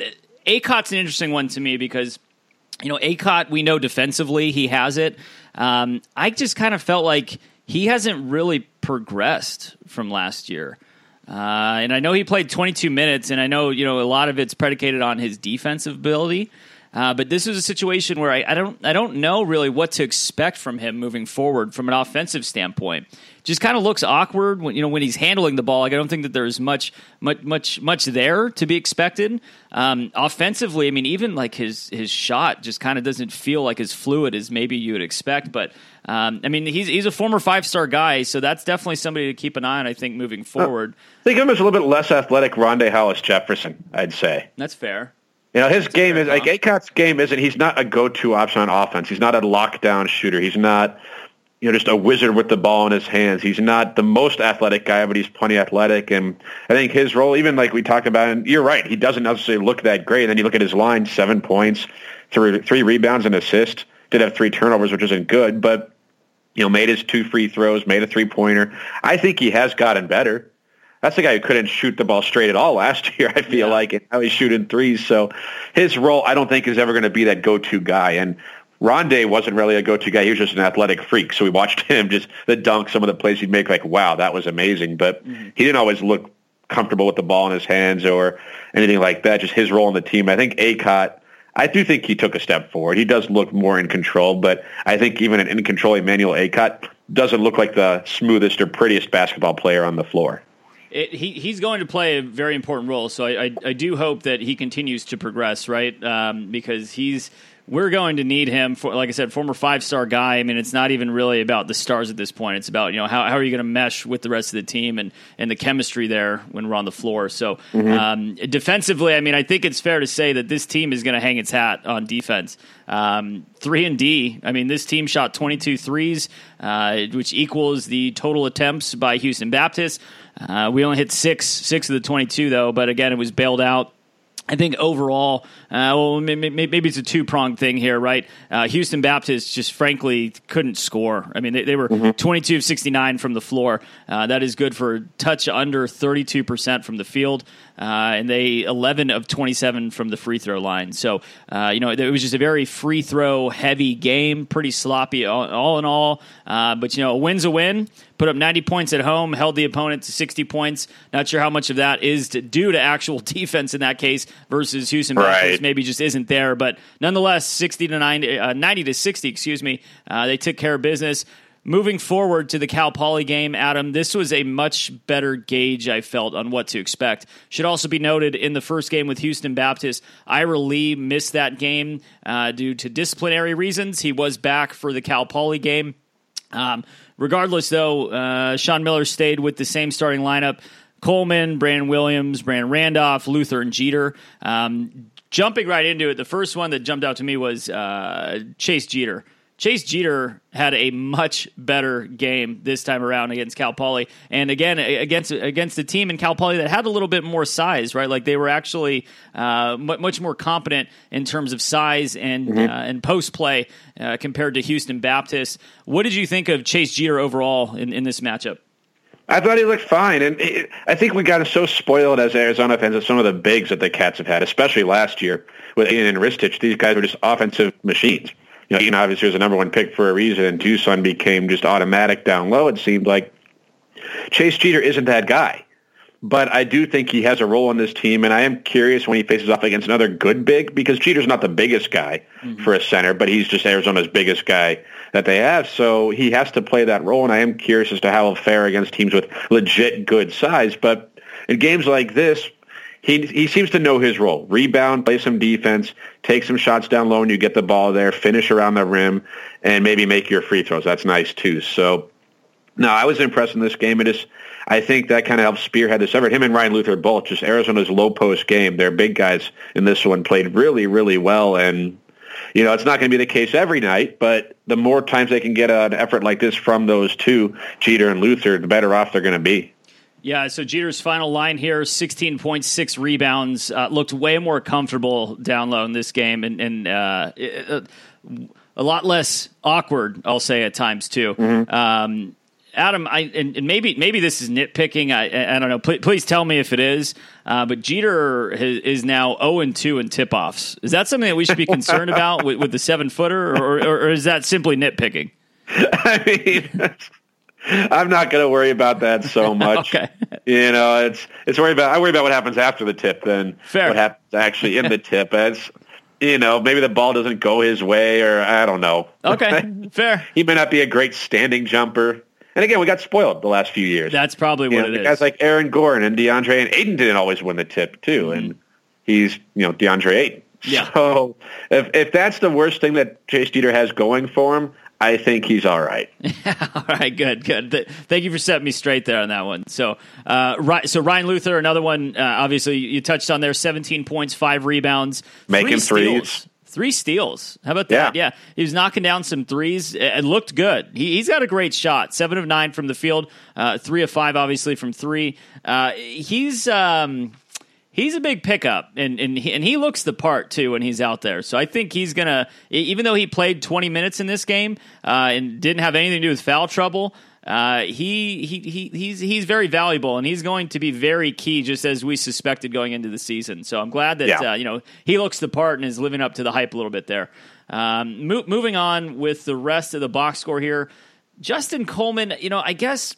Akot's an interesting one to me because. You know, Akot, we know defensively he has it. Um, I just kind of felt like he hasn't really progressed from last year. Uh, and I know he played 22 minutes, and I know you know a lot of it's predicated on his defensive ability. Uh, but this is a situation where I, I, don't I don't know really what to expect from him moving forward from an offensive standpoint. Just kind of looks awkward when you know when he's handling the ball. Like I don't think that there's much much much much there to be expected. Um, offensively, I mean, even like his his shot just kind of doesn't feel like as fluid as maybe you would expect. But um, I mean, he's he's a former five star guy, so that's definitely somebody to keep an eye on. I think moving forward. Uh, think of him as a little bit less athletic, Rondae Hollis Jefferson. I'd say that's fair. You know, his game is like Akot's game isn't. He's not a go-to option on offense. He's not a lockdown shooter. He's not, you know, just a wizard with the ball in his hands. He's not the most athletic guy, but he's plenty athletic. And I think his role, even like we talked about, and you're right, he doesn't necessarily look that great. And then you look at his line: seven points, three, three rebounds, and assist. Did have three turnovers, which isn't good, but You know, made his two free throws, made a three pointer. I think he has gotten better. That's the guy who couldn't shoot the ball straight at all last year. I feel yeah. like, and now he's shooting threes. So his role, I don't think, is ever going to be that go-to guy. And Rondae wasn't really a go-to guy. He was just an athletic freak. So we watched him just the dunk, some of the plays he'd make, like, wow, that was amazing. But mm-hmm. he didn't always look comfortable with the ball in his hands or anything like that. Just his role in the team. I think Akot, I do think he took a step forward. He does look more in control, but I think even an in control Emmanuel Akot doesn't look like the smoothest or prettiest basketball player on the floor. It, he he's going to play a very important role. So I, I, I do hope that he continues to progress, right? Um, because he's we're going to need him for, like I said, former five star guy. I mean, it's not even really about the stars at this point. It's about you know how, how are you going to mesh with the rest of the team and and the chemistry there when we're on the floor. So mm-hmm. um, defensively, I mean, I think it's fair to say that this team is going to hang its hat on defense. Um, three and D. I mean, this team shot 22 threes, uh, which equals the total attempts by Houston Baptist. Uh, we only hit six six of the 22 though, but again, it was bailed out I think overall, uh, well, maybe it's a two pronged thing here, right? Uh, Houston Baptist just frankly couldn't score. I mean, they, they were mm-hmm. 22 of 69 from the floor. Uh, that is good for a touch under 32% from the field. Uh, and they 11 of 27 from the free throw line. So, uh, you know, it was just a very free throw heavy game, pretty sloppy all, all in all. Uh, but, you know, a win's a win. Put up 90 points at home, held the opponent to 60 points. Not sure how much of that is to, due to actual defense in that case versus Houston right. maybe just isn't there. But nonetheless, 60 to 90, uh, 90 to 60, excuse me. Uh, they took care of business. Moving forward to the Cal Poly game, Adam, this was a much better gauge, I felt, on what to expect. Should also be noted in the first game with Houston Baptist, Ira Lee missed that game uh, due to disciplinary reasons. He was back for the Cal Poly game. Um, regardless, though, uh, Sean Miller stayed with the same starting lineup. Coleman, Brandon Williams, Brandon Randolph, Luther, and Jeter. Um, jumping right into it, the first one that jumped out to me was uh, Chase Jeter. Chase Jeter had a much better game this time around against Cal Poly, and again against against a team in Cal Poly that had a little bit more size, right? Like they were actually uh, much more competent in terms of size and mm-hmm. uh, and post play uh, compared to Houston Baptist. What did you think of Chase Jeter overall in, in this matchup? I thought he looked fine, and it, I think we got so spoiled as Arizona fans of some of the bigs that the Cats have had, especially last year with Ayton and Ristic. These guys were just offensive machines you know, Ayton obviously was the number one pick for a reason, and Dusan became just automatic down low. It seemed like Chase Jeter isn't that guy. But I do think he has a role in this team, and I am curious when he faces off against another good big because Jeter's not the biggest guy mm-hmm. for a center, but he's just Arizona's biggest guy that they have. So he has to play that role, and I am curious as to how he'll fare against teams with legit good size. But in games like this, he he seems to know his role. Rebound, play some defense, take some shots down low, and you get the ball there. Finish around the rim, and maybe make your free throws. That's nice too. So, no, I was impressed in this game. It is. I think that kind of helped spearhead this effort. Him and Ryan Luther both just Arizona's low post game. Their big guys in this one played really, really well, and you know, it's not going to be the case every night, but the more times they can get an effort like this from those two, Jeter and Luther, the better off they're going to be. Yeah, so Jeter's final line here 16.6 rebounds. Uh, looked way more comfortable down low in this game and, and uh, a lot less awkward, I'll say, at times, too. Mm-hmm. Um, Adam, I and, and, maybe maybe this is nitpicking. I, I don't know. Please, please tell me if it is. Uh, but Jeter is, is now zero and two in tip offs. Is that something that we should be concerned about with, with the seven footer, or, or, or, is that simply nitpicking? I mean, I'm not going to worry about that so much. okay. You know, it's it's worry about I worry about what happens after the tip than Fair. what happens actually in the tip. It's you know, maybe the ball doesn't go his way or I don't know. Okay. Fair. he may not be a great standing jumper. And again, we got spoiled the last few years. That's probably what you know, it the is. Guys like Aaron Gordon and DeAndre and Ayton didn't always win the tip too, mm-hmm. and he's you know DeAndre Ayton. Yeah. So if if that's the worst thing that Chase Jeter has going for him, I think he's all right. all right, good, good. Thank you for setting me straight there on that one. So, uh, so Ryan Luther, another one. Uh, obviously, you touched on there: seventeen points, five rebounds, making three threes. Three steals. How about that? Yeah. yeah. He was knocking down some threes and looked good. He, has got a great shot. Seven of nine from the field, uh, three of five, obviously, from three. Uh, he's. Um, he's a big pickup, and and he, and he looks the part too when he's out there. So I think he's gonna, even though he played 20 minutes in this game uh, and didn't have anything to do with foul trouble. Uh, he, he he he's he's very valuable, and he's going to be very key, just as we suspected going into the season. So I'm glad that Yeah. uh, you know he looks the part and is living up to the hype a little bit there. Um, mo- moving on with the rest of the box score here, Justin Coleman. You know, I guess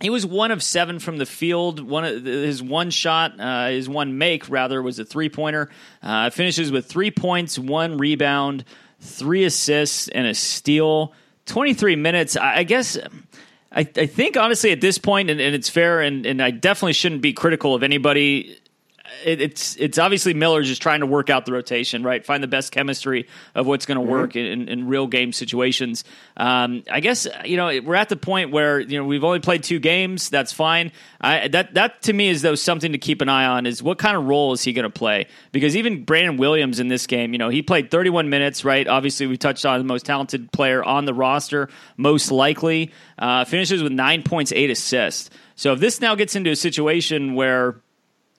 he was one of seven from the field. One of his one shot, uh, his one make rather, was a three pointer. Uh, finishes with three points, one rebound, three assists, and a steal. Twenty three minutes. I, I guess. I, I think honestly at this point, and, and it's fair, and, and I definitely shouldn't be critical of anybody it, it's it's obviously Miller just trying to work out the rotation, right? Find the best chemistry of what's going to work in, in real game situations. Um, I guess you know we're at the point where you know we've only played two games. That's fine. I, that that to me is though something to keep an eye on is what kind of role is he going to play? Because even Brandon Williams in this game, you know, he played 31 minutes, right? Obviously, we touched on the most talented player on the roster, most likely uh, finishes with nine points, eight assists. So if this now gets into a situation where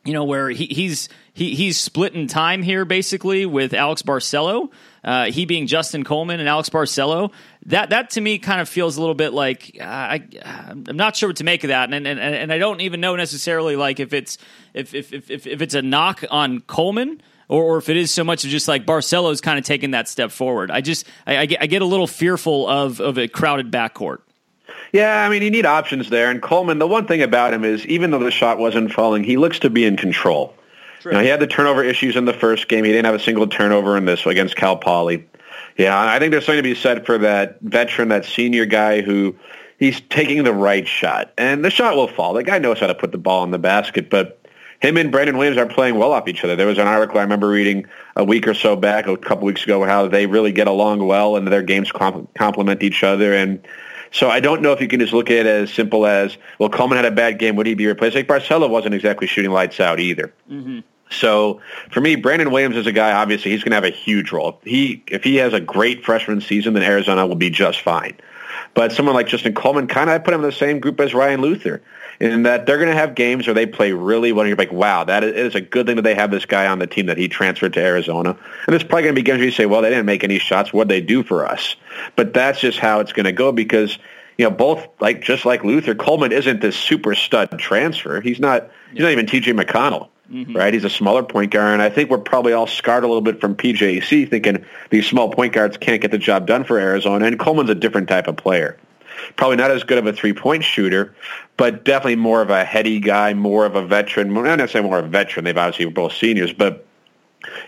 you know, where he, he's he, he's splitting time here basically with Alex Barcelo, uh, he being Justin Coleman and Alex Barcelo. That that to me kind of feels a little bit like uh, I, I'm not sure what to make of that, and and, and I don't even know necessarily like if it's if if if, if, if it's a knock on Coleman. Or, or if it is so much of just like Barcelo's kind of taking that step forward, I just I, I, get, I get a little fearful of of a crowded backcourt. Yeah, I mean, you need options there. And Coleman, the one thing about him is, even though the shot wasn't falling, he looks to be in control. You know, he had the turnover issues in the first game. He didn't have a single turnover in this against Cal Poly. Yeah, I think there's something to be said for that veteran, that senior guy who he's taking the right shot. And the shot will fall. The guy knows how to put the ball in the basket, but him and Brandon Williams are playing well off each other. There was an article I remember reading a week or so back, a couple weeks ago, how they really get along well and their games comp- complement each other. And so I don't know if you can just look at it as simple as, well, Coleman had a bad game. Would he be replaced? Like Barcelo wasn't exactly shooting lights out either. Mm-hmm. So for me, Brandon Williams is a guy. Obviously, he's going to have a huge role. He if he has a great freshman season, then Arizona will be just fine. But someone like Justin Coleman, kind of, I put him in the same group as Ryan Luther, in that they're going to have games where they play really well. And you're like, wow, that is, a good thing that they have this guy on the team that he transferred to Arizona. And there's probably going to be games where you say, well, they didn't make any shots. What'd they do for us? But that's just how it's going to go because you know, both like just like Luther, Coleman isn't this super stud transfer. He's not. He's not even T.J. McConnell, mm-hmm. right? He's a smaller point guard, and I think we're probably all scarred a little bit from PJC, thinking these small point guards can't get the job done for Arizona. And Coleman's a different type of player. Probably not as good of a three-point shooter, but definitely more of a heady guy, more of a veteran. Not necessarily more of a veteran. They've obviously both seniors, but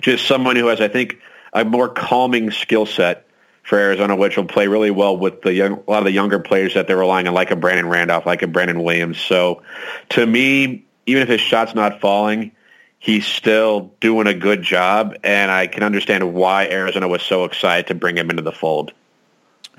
just someone who has, I think, a more calming skill set for Arizona, which will play really well with the young, a lot of the younger players that they're relying on, like a Brandon Randolph, like a Brandon Williams. So, to me, even if his shot's not falling, he's still doing a good job, and I can understand why Arizona was so excited to bring him into the fold.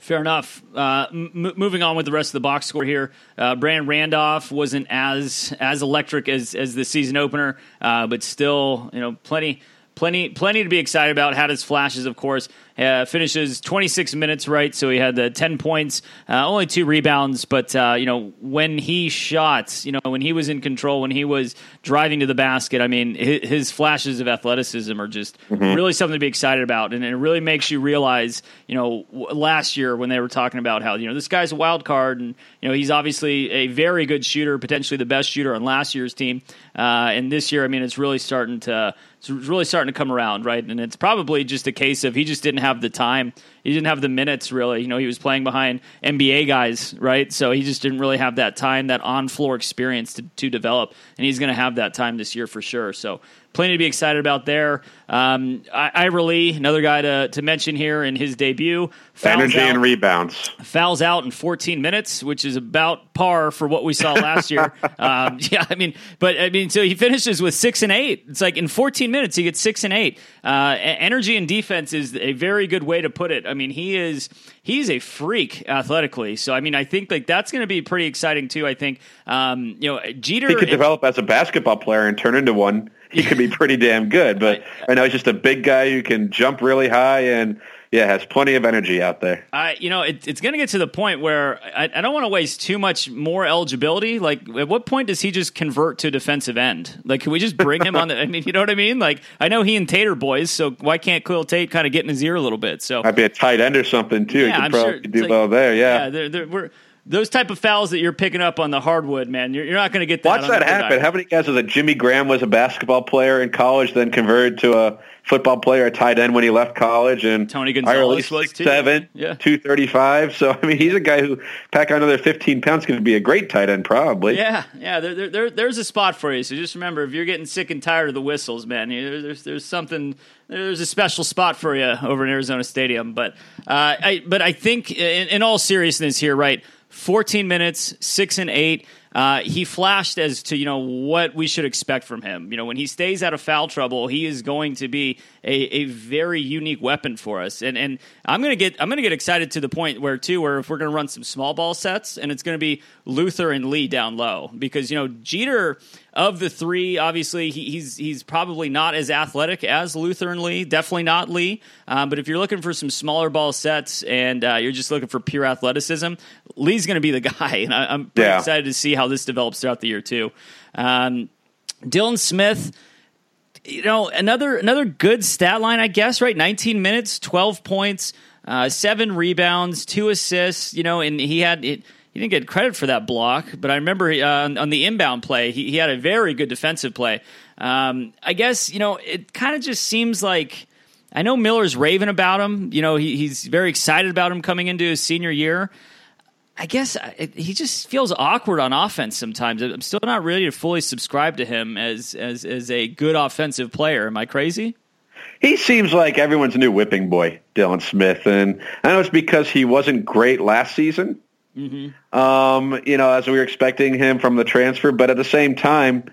Fair enough. Uh, m- moving on with the rest of the box score here, uh, Brandon Randolph wasn't as as electric as as the season opener, uh, but still, you know, plenty. Plenty, plenty to be excited about. Had his flashes, of course. Uh, finishes 26 minutes, right? So he had the 10 points, uh, only two rebounds. But uh, you know, when he shot, you know, when he was in control, when he was driving to the basket, I mean, his, his flashes of athleticism are just really something to be excited about, and it really makes you realize, you know, w- last year when they were talking about how you know this guy's a wild card, and you know he's obviously a very good shooter, potentially the best shooter on last year's team, uh, and this year, I mean, it's really starting to it's really starting to come around, right? And it's probably just a case of he just didn't have the time. He didn't have the minutes, really. You know, he was playing behind NBA guys, right? So he just didn't really have that time, that on floor experience to, to develop. And he's going to have that time this year for sure. So plenty to be excited about there. Um, I, Ira Lee, another guy to, to mention here in his debut. fouls Energy out- and rebounds. fouls out in 14 minutes, which is about par for what we saw last year. Um, yeah, I mean, but I mean, so he finishes with six and eight. It's like in 14 minutes he gets six and eight. Uh, energy and defense is a very good way to put it. I mean, he is he's a freak athletically. So I mean, I think like that's going to be pretty exciting too. I think um, you know Jeter he could develop as a basketball player and turn into one. He could be pretty damn good, but right now he's just a big guy who can jump really high and yeah, has plenty of energy out there. I, you know, it, it's going to get to the point where I, I don't want to waste too much more eligibility. Like, at what point does he just convert to defensive end? Like, can we just bring him on the? I mean, you know what I mean? Like, I know he and Tater boys, so why can't Khalil Tate kind of get in his ear a little bit? So might be a tight end or something too. Yeah, he could I'm probably sure. do like, well there. Yeah, yeah. They're, they're, we're those type of fouls that you're picking up on the hardwood, man, you're, you're not going to get that. Watch that happen. How many guys was that Jimmy Graham was a basketball player in college, then converted to a football player, a tight end when he left college, and Tony Gonzalez was too. seven, yeah. two thirty five. So I mean, he's a guy who pack on another fifteen pounds going to be a great tight end, probably. Yeah, yeah. There, there, there, there's a spot for you. So just remember, if you're getting sick and tired of the whistles, man, there's there's something there's a special spot for you over in Arizona Stadium. But uh, I but I think in, in all seriousness here, right? 14 minutes, six and eight. Uh, he flashed as to you know what we should expect from him. You know, when he stays out of foul trouble, he is going to be a, a very unique weapon for us. And and I'm gonna get I'm gonna get excited to the point where too where if we're gonna run some small ball sets and it's gonna be Luther and Lee down low because you know Jeter of the three, obviously he, he's he's probably not as athletic as Luther and Lee. Definitely not Lee. Um, but if you're looking for some smaller ball sets and uh, you're just looking for pure athleticism, Lee's going to be the guy. And I, am pretty yeah. excited to see how this develops throughout the year too. Um, Dylan Smith you know, another another good stat line, I guess. Right, 19 minutes, 12 points, uh, seven rebounds, two assists. You know, and he had it. He didn't get credit for that block, but I remember uh, on, on, the inbound play, he, he, had a very good defensive play. Um, I guess you know it kind of just seems like I know Miller's raving about him. You know, he, he's very excited about him coming into his senior year. I guess it, he just feels awkward on offense sometimes. I'm still not ready to fully subscribe to him as as as a good offensive player. Am I crazy? He seems like everyone's new whipping boy, Dylan Smith, and I know it's because he wasn't great last season. Mm-hmm. Um, you know, as we were expecting him from the transfer, but at the same time,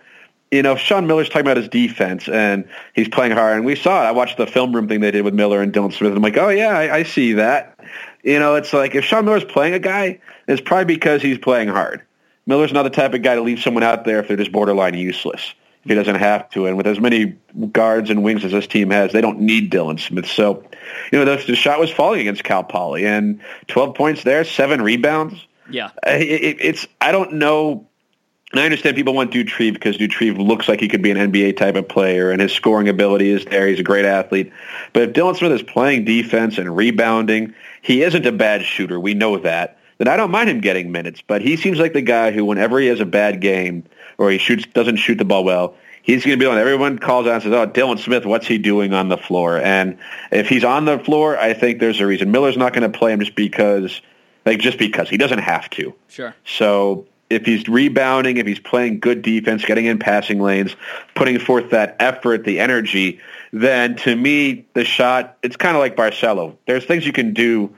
you know, Sean Miller's talking about his defense and he's playing hard, and we saw it. I watched the film room thing they did with Miller and Dylan Smith. And I'm like, oh yeah, I, I see that. You know, it's like if Sean Miller's playing a guy, it's probably because he's playing hard. Miller's not the type of guy to leave someone out there if they're just borderline useless. If he doesn't have to, and with as many guards and wings as this team has, they don't need Dylan Smith. So, you know, the, the shot was falling against Cal Poly, and 12 points there, seven rebounds. Yeah, uh, it, it, it's I don't know and I understand people want Doutrive because Doutrive looks like he could be an NBA type of player, and his scoring ability is there. He's a great athlete. But if Dylan Smith is playing defense and rebounding, he isn't a bad shooter. We know that. Then I don't mind him getting minutes. But he seems like the guy who, whenever he has a bad game or he shoots doesn't shoot the ball well, he's going to be on. Everyone calls out and says, "Oh, Dylan Smith, what's he doing on the floor?" And if he's on the floor, I think there's a reason. Miller's not going to play him just because, like, just because he doesn't have to. Sure. So if he's rebounding, if he's playing good defense, getting in passing lanes, putting forth that effort, the energy, then to me, the shot, it's kind of like Barcelo. There's things you can do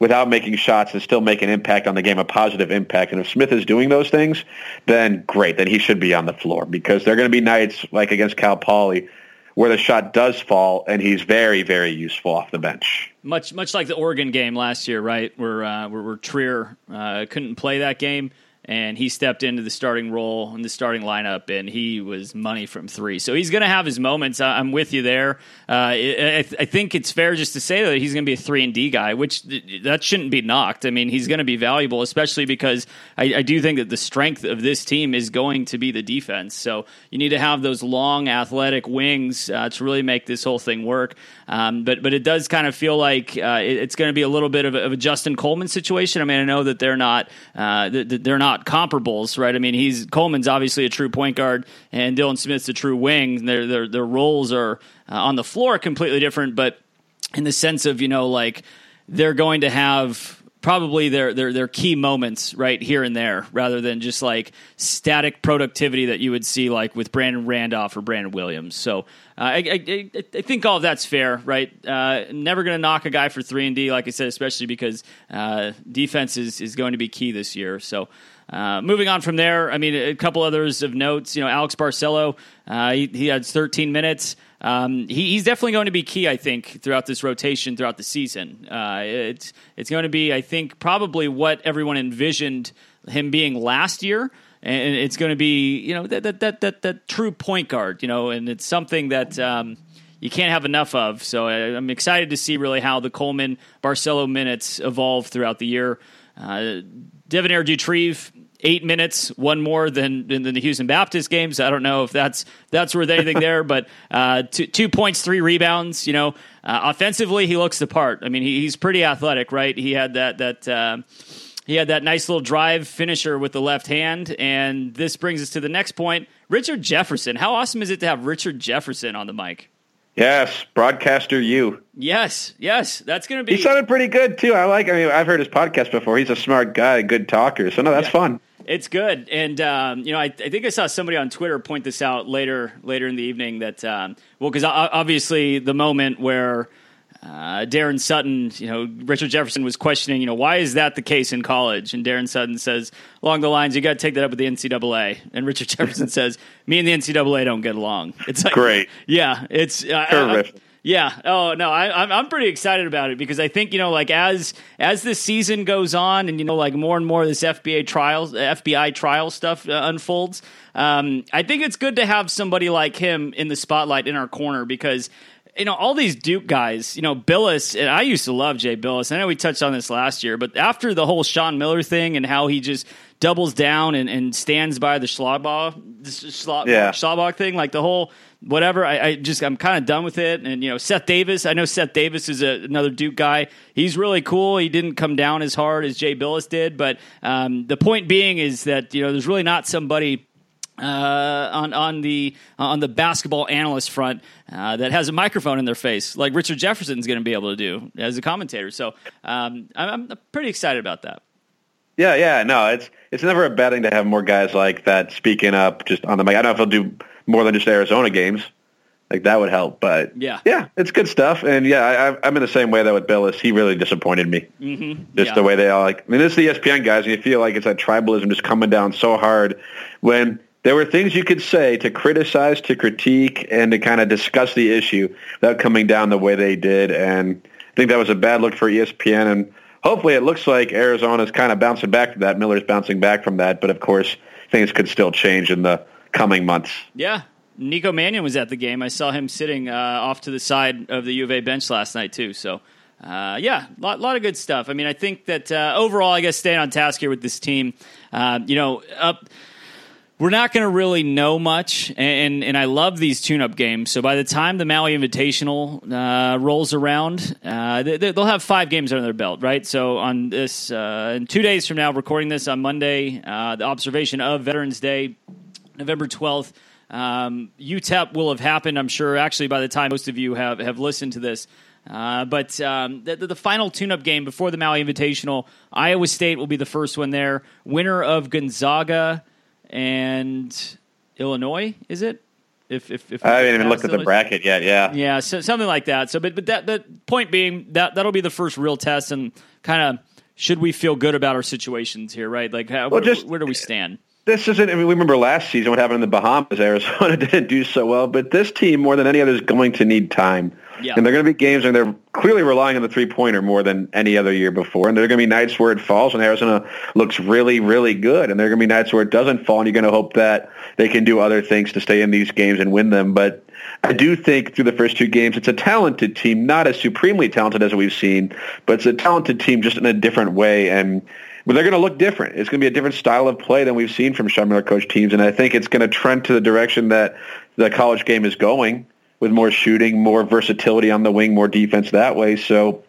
without making shots and still make an impact on the game, a positive impact. And if Smith is doing those things, then great, then he should be on the floor because there are going to be nights like against Cal Poly where the shot does fall and he's very, very useful off the bench. Much, much like the Oregon game last year, right? Where uh, where, where Trier uh, couldn't play that game and he stepped into the starting role in the starting lineup, and he was money from three. So he's going to have his moments. I'm with you there. Uh, I, I, think it's fair just to say that he's going to be a three and D guy, which that shouldn't be knocked. I mean, he's going to be valuable, especially because I, I, do think that the strength of this team is going to be the defense. So you need to have those long, athletic wings uh, to really make this whole thing work. Um, but but it does kind of feel like uh, it, it's going to be a little bit of a, of a, Justin Coleman situation. I mean, I know that they're not uh, they're not comparables, right? I mean, he's Coleman's obviously a true point guard, and Dylan Smith's a true wing. Their their their roles are uh, on the floor completely different, but in the sense of you know like they're going to have probably their, their their key moments right here and there rather than just like static productivity that you would see like with Brandon Randolph or Brandon Williams. So uh, I, I, I, think all of that's fair, right? Uh, never going to knock a guy for three and D, like I said, especially because uh, defense is, is going to be key this year. So uh, moving on from there, I mean, a couple others of notes. You know, Alex Barcelo, uh, he, he, had 13 minutes. Um, he, he's definitely going to be key, I think, throughout this rotation throughout the season. Uh, it's it's going to be, I think, probably what everyone envisioned him being last year and it's going to be you know that that that that, that true point guard, you know, and it's something that. Um, you can't have enough of. So I'm excited to see really how the Coleman Barcelo minutes evolve throughout the year. Uh, Devonaire Doutrive, eight minutes, one more than, than the Houston Baptist games. I don't know if that's that's worth anything there, but uh, two, two, points, three rebounds. You know, uh, offensively he looks the part. I mean, he, he's pretty athletic, right? He had that that. Uh, he had that nice little drive finisher with the left hand. And this brings us to the next point Richard Jefferson. How awesome is it to have Richard Jefferson on the mic? Yes, broadcaster you. Yes, yes, that's going to be. He sounded pretty good too. I like. I mean, I've heard his podcast before. He's a smart guy, a good talker. So no, that's yeah. fun. It's good, and um, you know, I, I, think I saw somebody on Twitter point this out later later in the evening that um, well, because obviously the moment where uh, Darren Sutton, you know, Richard Jefferson was questioning, you know, why is that the case in college? And Darren Sutton says along the lines, you got to take that up with the NCAA. And Richard Jefferson says, me and the NCAA don't get along. It's like, great. Yeah, it's uh, terrific. Yeah. Oh no, I, I'm I'm pretty excited about it because I think you know, like as as this season goes on, and you know, like more and more of this FBA trials, FBI trial stuff uh, unfolds. Um, I think it's good to have somebody like him in the spotlight in our corner because you know, all these Duke guys, you know, Bilas, and I used to love Jay Bilas. I know we touched on this last year, but after the whole Sean Miller thing and how he just doubles down and, and stands by the Schlabach, Schla- yeah. Thing, like the whole whatever, I, I just, I'm kind of done with it. And, you know, Seth Davis, I know Seth Davis is a, another Duke guy. He's really cool. He didn't come down as hard as Jay Bilas did. But um, the point being is that, you know, there's really not somebody uh, on on the on the basketball analyst front uh, that has a microphone in their face, like Richard Jefferson's going to be able to do as a commentator. So um, I'm, I'm, pretty excited about that. Yeah, yeah, no, it's it's never a bad thing to have more guys like that speaking up just on the mic. I don't know if he'll do more than just Arizona games. Like that would help, but yeah, yeah, it's good stuff. And yeah, I, am in the same way though with Bilas. He really disappointed me. Mm-hmm. Just yeah. the way they all like. I mean, this is the ESPN guys, and you feel like it's that tribalism just coming down so hard when there were things you could say to criticize, to critique, and to kind of discuss the issue without coming down the way they did. And I think that was a bad look for ESPN. And hopefully it looks like Arizona's kind of bouncing back from that. Miller's bouncing back from that. But of course, things could still change in the coming months. Yeah. Nico Mannion was at the game. I saw him sitting uh, off to the side of the U of A bench last night, too. So, uh, yeah, a lot, lot, of good stuff. I mean, I think that uh, overall, I guess staying on task here with this team, uh, you know, up we're not going to really know much, and and I love these tune-up games. So by the time the Maui Invitational uh, rolls around, uh, they, will have five games under their belt, right? So on this, uh, in two days from now, recording this on Monday, uh, the observation of Veterans Day, November twelfth. Um, UTEP will have happened, I'm sure. Actually, by the time most of you have have listened to this. Uh, but um, the, the, final tune-up game before the Maui Invitational, Iowa State will be the first one there. Winner of Gonzaga and Illinois, is it? If, if, if I haven't even looked at the bracket yet, yeah, yeah, so, something like that. So, but but that the point being that that'll be the first real test, and kind of should we feel good about our situations here, right? Like, how, well, where, just, where do we stand? This isn't. I mean, we remember last season what happened in the Bahamas. Arizona didn't do so well, but this team more than any other is going to need time. Yeah. And they're going to be games and they're clearly relying on the three-pointer more than any other year before. And there are going to be nights where it falls and Arizona looks really, really good. And there are going to be nights where it doesn't fall and you're going to hope that they can do other things to stay in these games and win them. But I do think through the first two games, it's a talented team, not as supremely talented as we've seen, but it's a talented team just in a different way. And but they're going to look different. It's going to be a different style of play than we've seen from Sean Miller coach teams, and I think it's going to trend to the direction that the college game is going with more shooting, more versatility on the wing, more defense that way. So,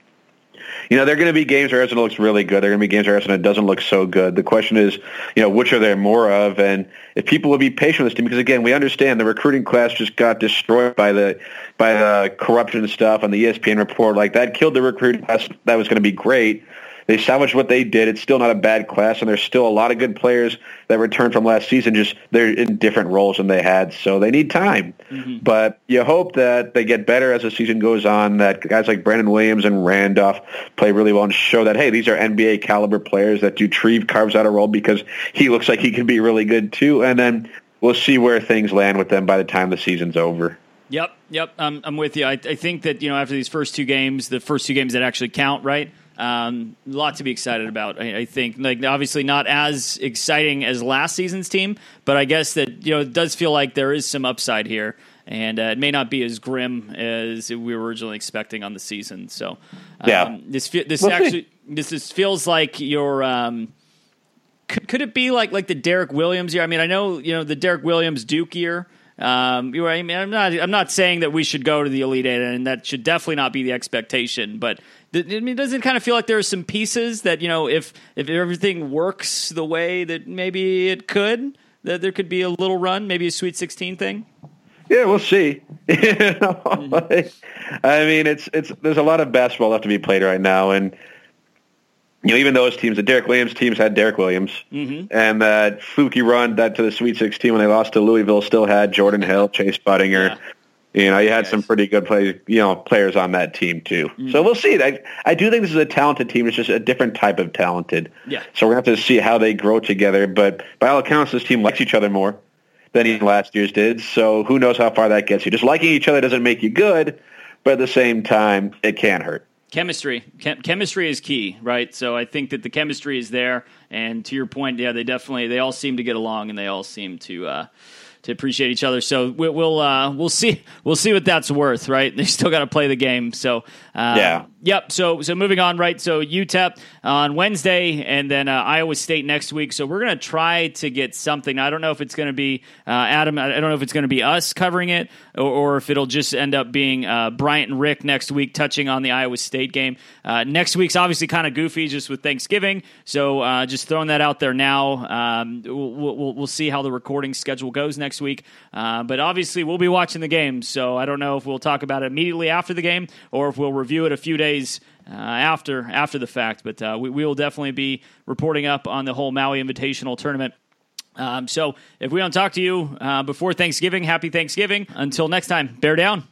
you know, there are going to be games where Arizona looks really good. There are going to be games where Arizona doesn't look so good. The question is, you know, which are there more of? And if people will be patient with this team, because again, we understand the recruiting class just got destroyed by the by the corruption stuff and the ESPN report. Like that killed the recruiting class that was going to be great. They salvaged what they did. It's still not a bad class, and there's still a lot of good players that returned from last season. Just they're in different roles than they had, so they need time. Mm-hmm. But you hope that they get better as the season goes on. That guys like Brandon Williams and Randolph play really well and show that hey, these are NBA caliber players. That Doutrive carves out a role because he looks like he can be really good too. And then we'll see where things land with them by the time the season's over. Yep, yep, I'm, I'm with you. I, I think that you know after these first two games, the first two games that actually count, right? Um, a lot to be excited about. I, I, think, like obviously not as exciting as last season's team, but I guess that you know it does feel like there is some upside here, and uh, it may not be as grim as we were originally expecting on the season. So, um, yeah, this this we'll actually see. this is, feels like your. Um, could, could it be like like the Derrick Williams year? I mean, I know you know the Derrick Williams Duke year. Um, you know, I mean, I'm not. I'm not saying that we should go to the Elite Eight, and that should definitely not be the expectation. But I mean, does it kind of feel like there are some pieces that you know, if if everything works the way that maybe it could, that there could be a little run, maybe a Sweet 16 thing. Yeah, we'll see. mm-hmm. I mean, it's it's there's a lot of basketball left to be played right now, and you know, even those teams, the Derrick Williams teams had Derrick Williams, mm-hmm. and that fluky run that to the Sweet 16 when they lost to Louisville still had Jordan Hill, Chase Budinger. Yeah. You know, you had some pretty good play, you know, players on that team too. Mm-hmm. So we'll see. I, I do think this is a talented team. It's just a different type of talented. Yeah. So we're going to have to see how they grow together. But by all accounts, this team likes each other more than even last year's did. So who knows how far that gets you? Just liking each other doesn't make you good, but at the same time, it can hurt chemistry. Chem- chemistry is key right? So i think that the chemistry is there and to your point yeah they definitely they all seem to get along and they all seem to uh, to appreciate each other. So we'll we'll, uh, we'll see we'll see what that's worth, right? They still got to play the game. So uh, yeah, yep. So so moving on, right? So UTEP on Wednesday, and then uh, Iowa State next week. So we're gonna try to get something. I don't know if it's gonna be uh, Adam. I don't know if it's gonna be us covering it, or, or if it'll just end up being uh, Bryant and Rick next week touching on the Iowa State game. Uh, next week's obviously kind of goofy, just with Thanksgiving. So just throwing that out there now. Um, we'll, we'll, we'll see how the recording schedule goes next next week. Uh, but obviously, we'll be watching the game, so I don't know if we'll talk about it immediately after the game or if we'll review it a few days uh, after after the fact. But uh, we, we, will definitely be reporting up on the whole Maui Invitational tournament. Um, so if we don't talk to you uh, before Thanksgiving, happy Thanksgiving. Until next time, bear down.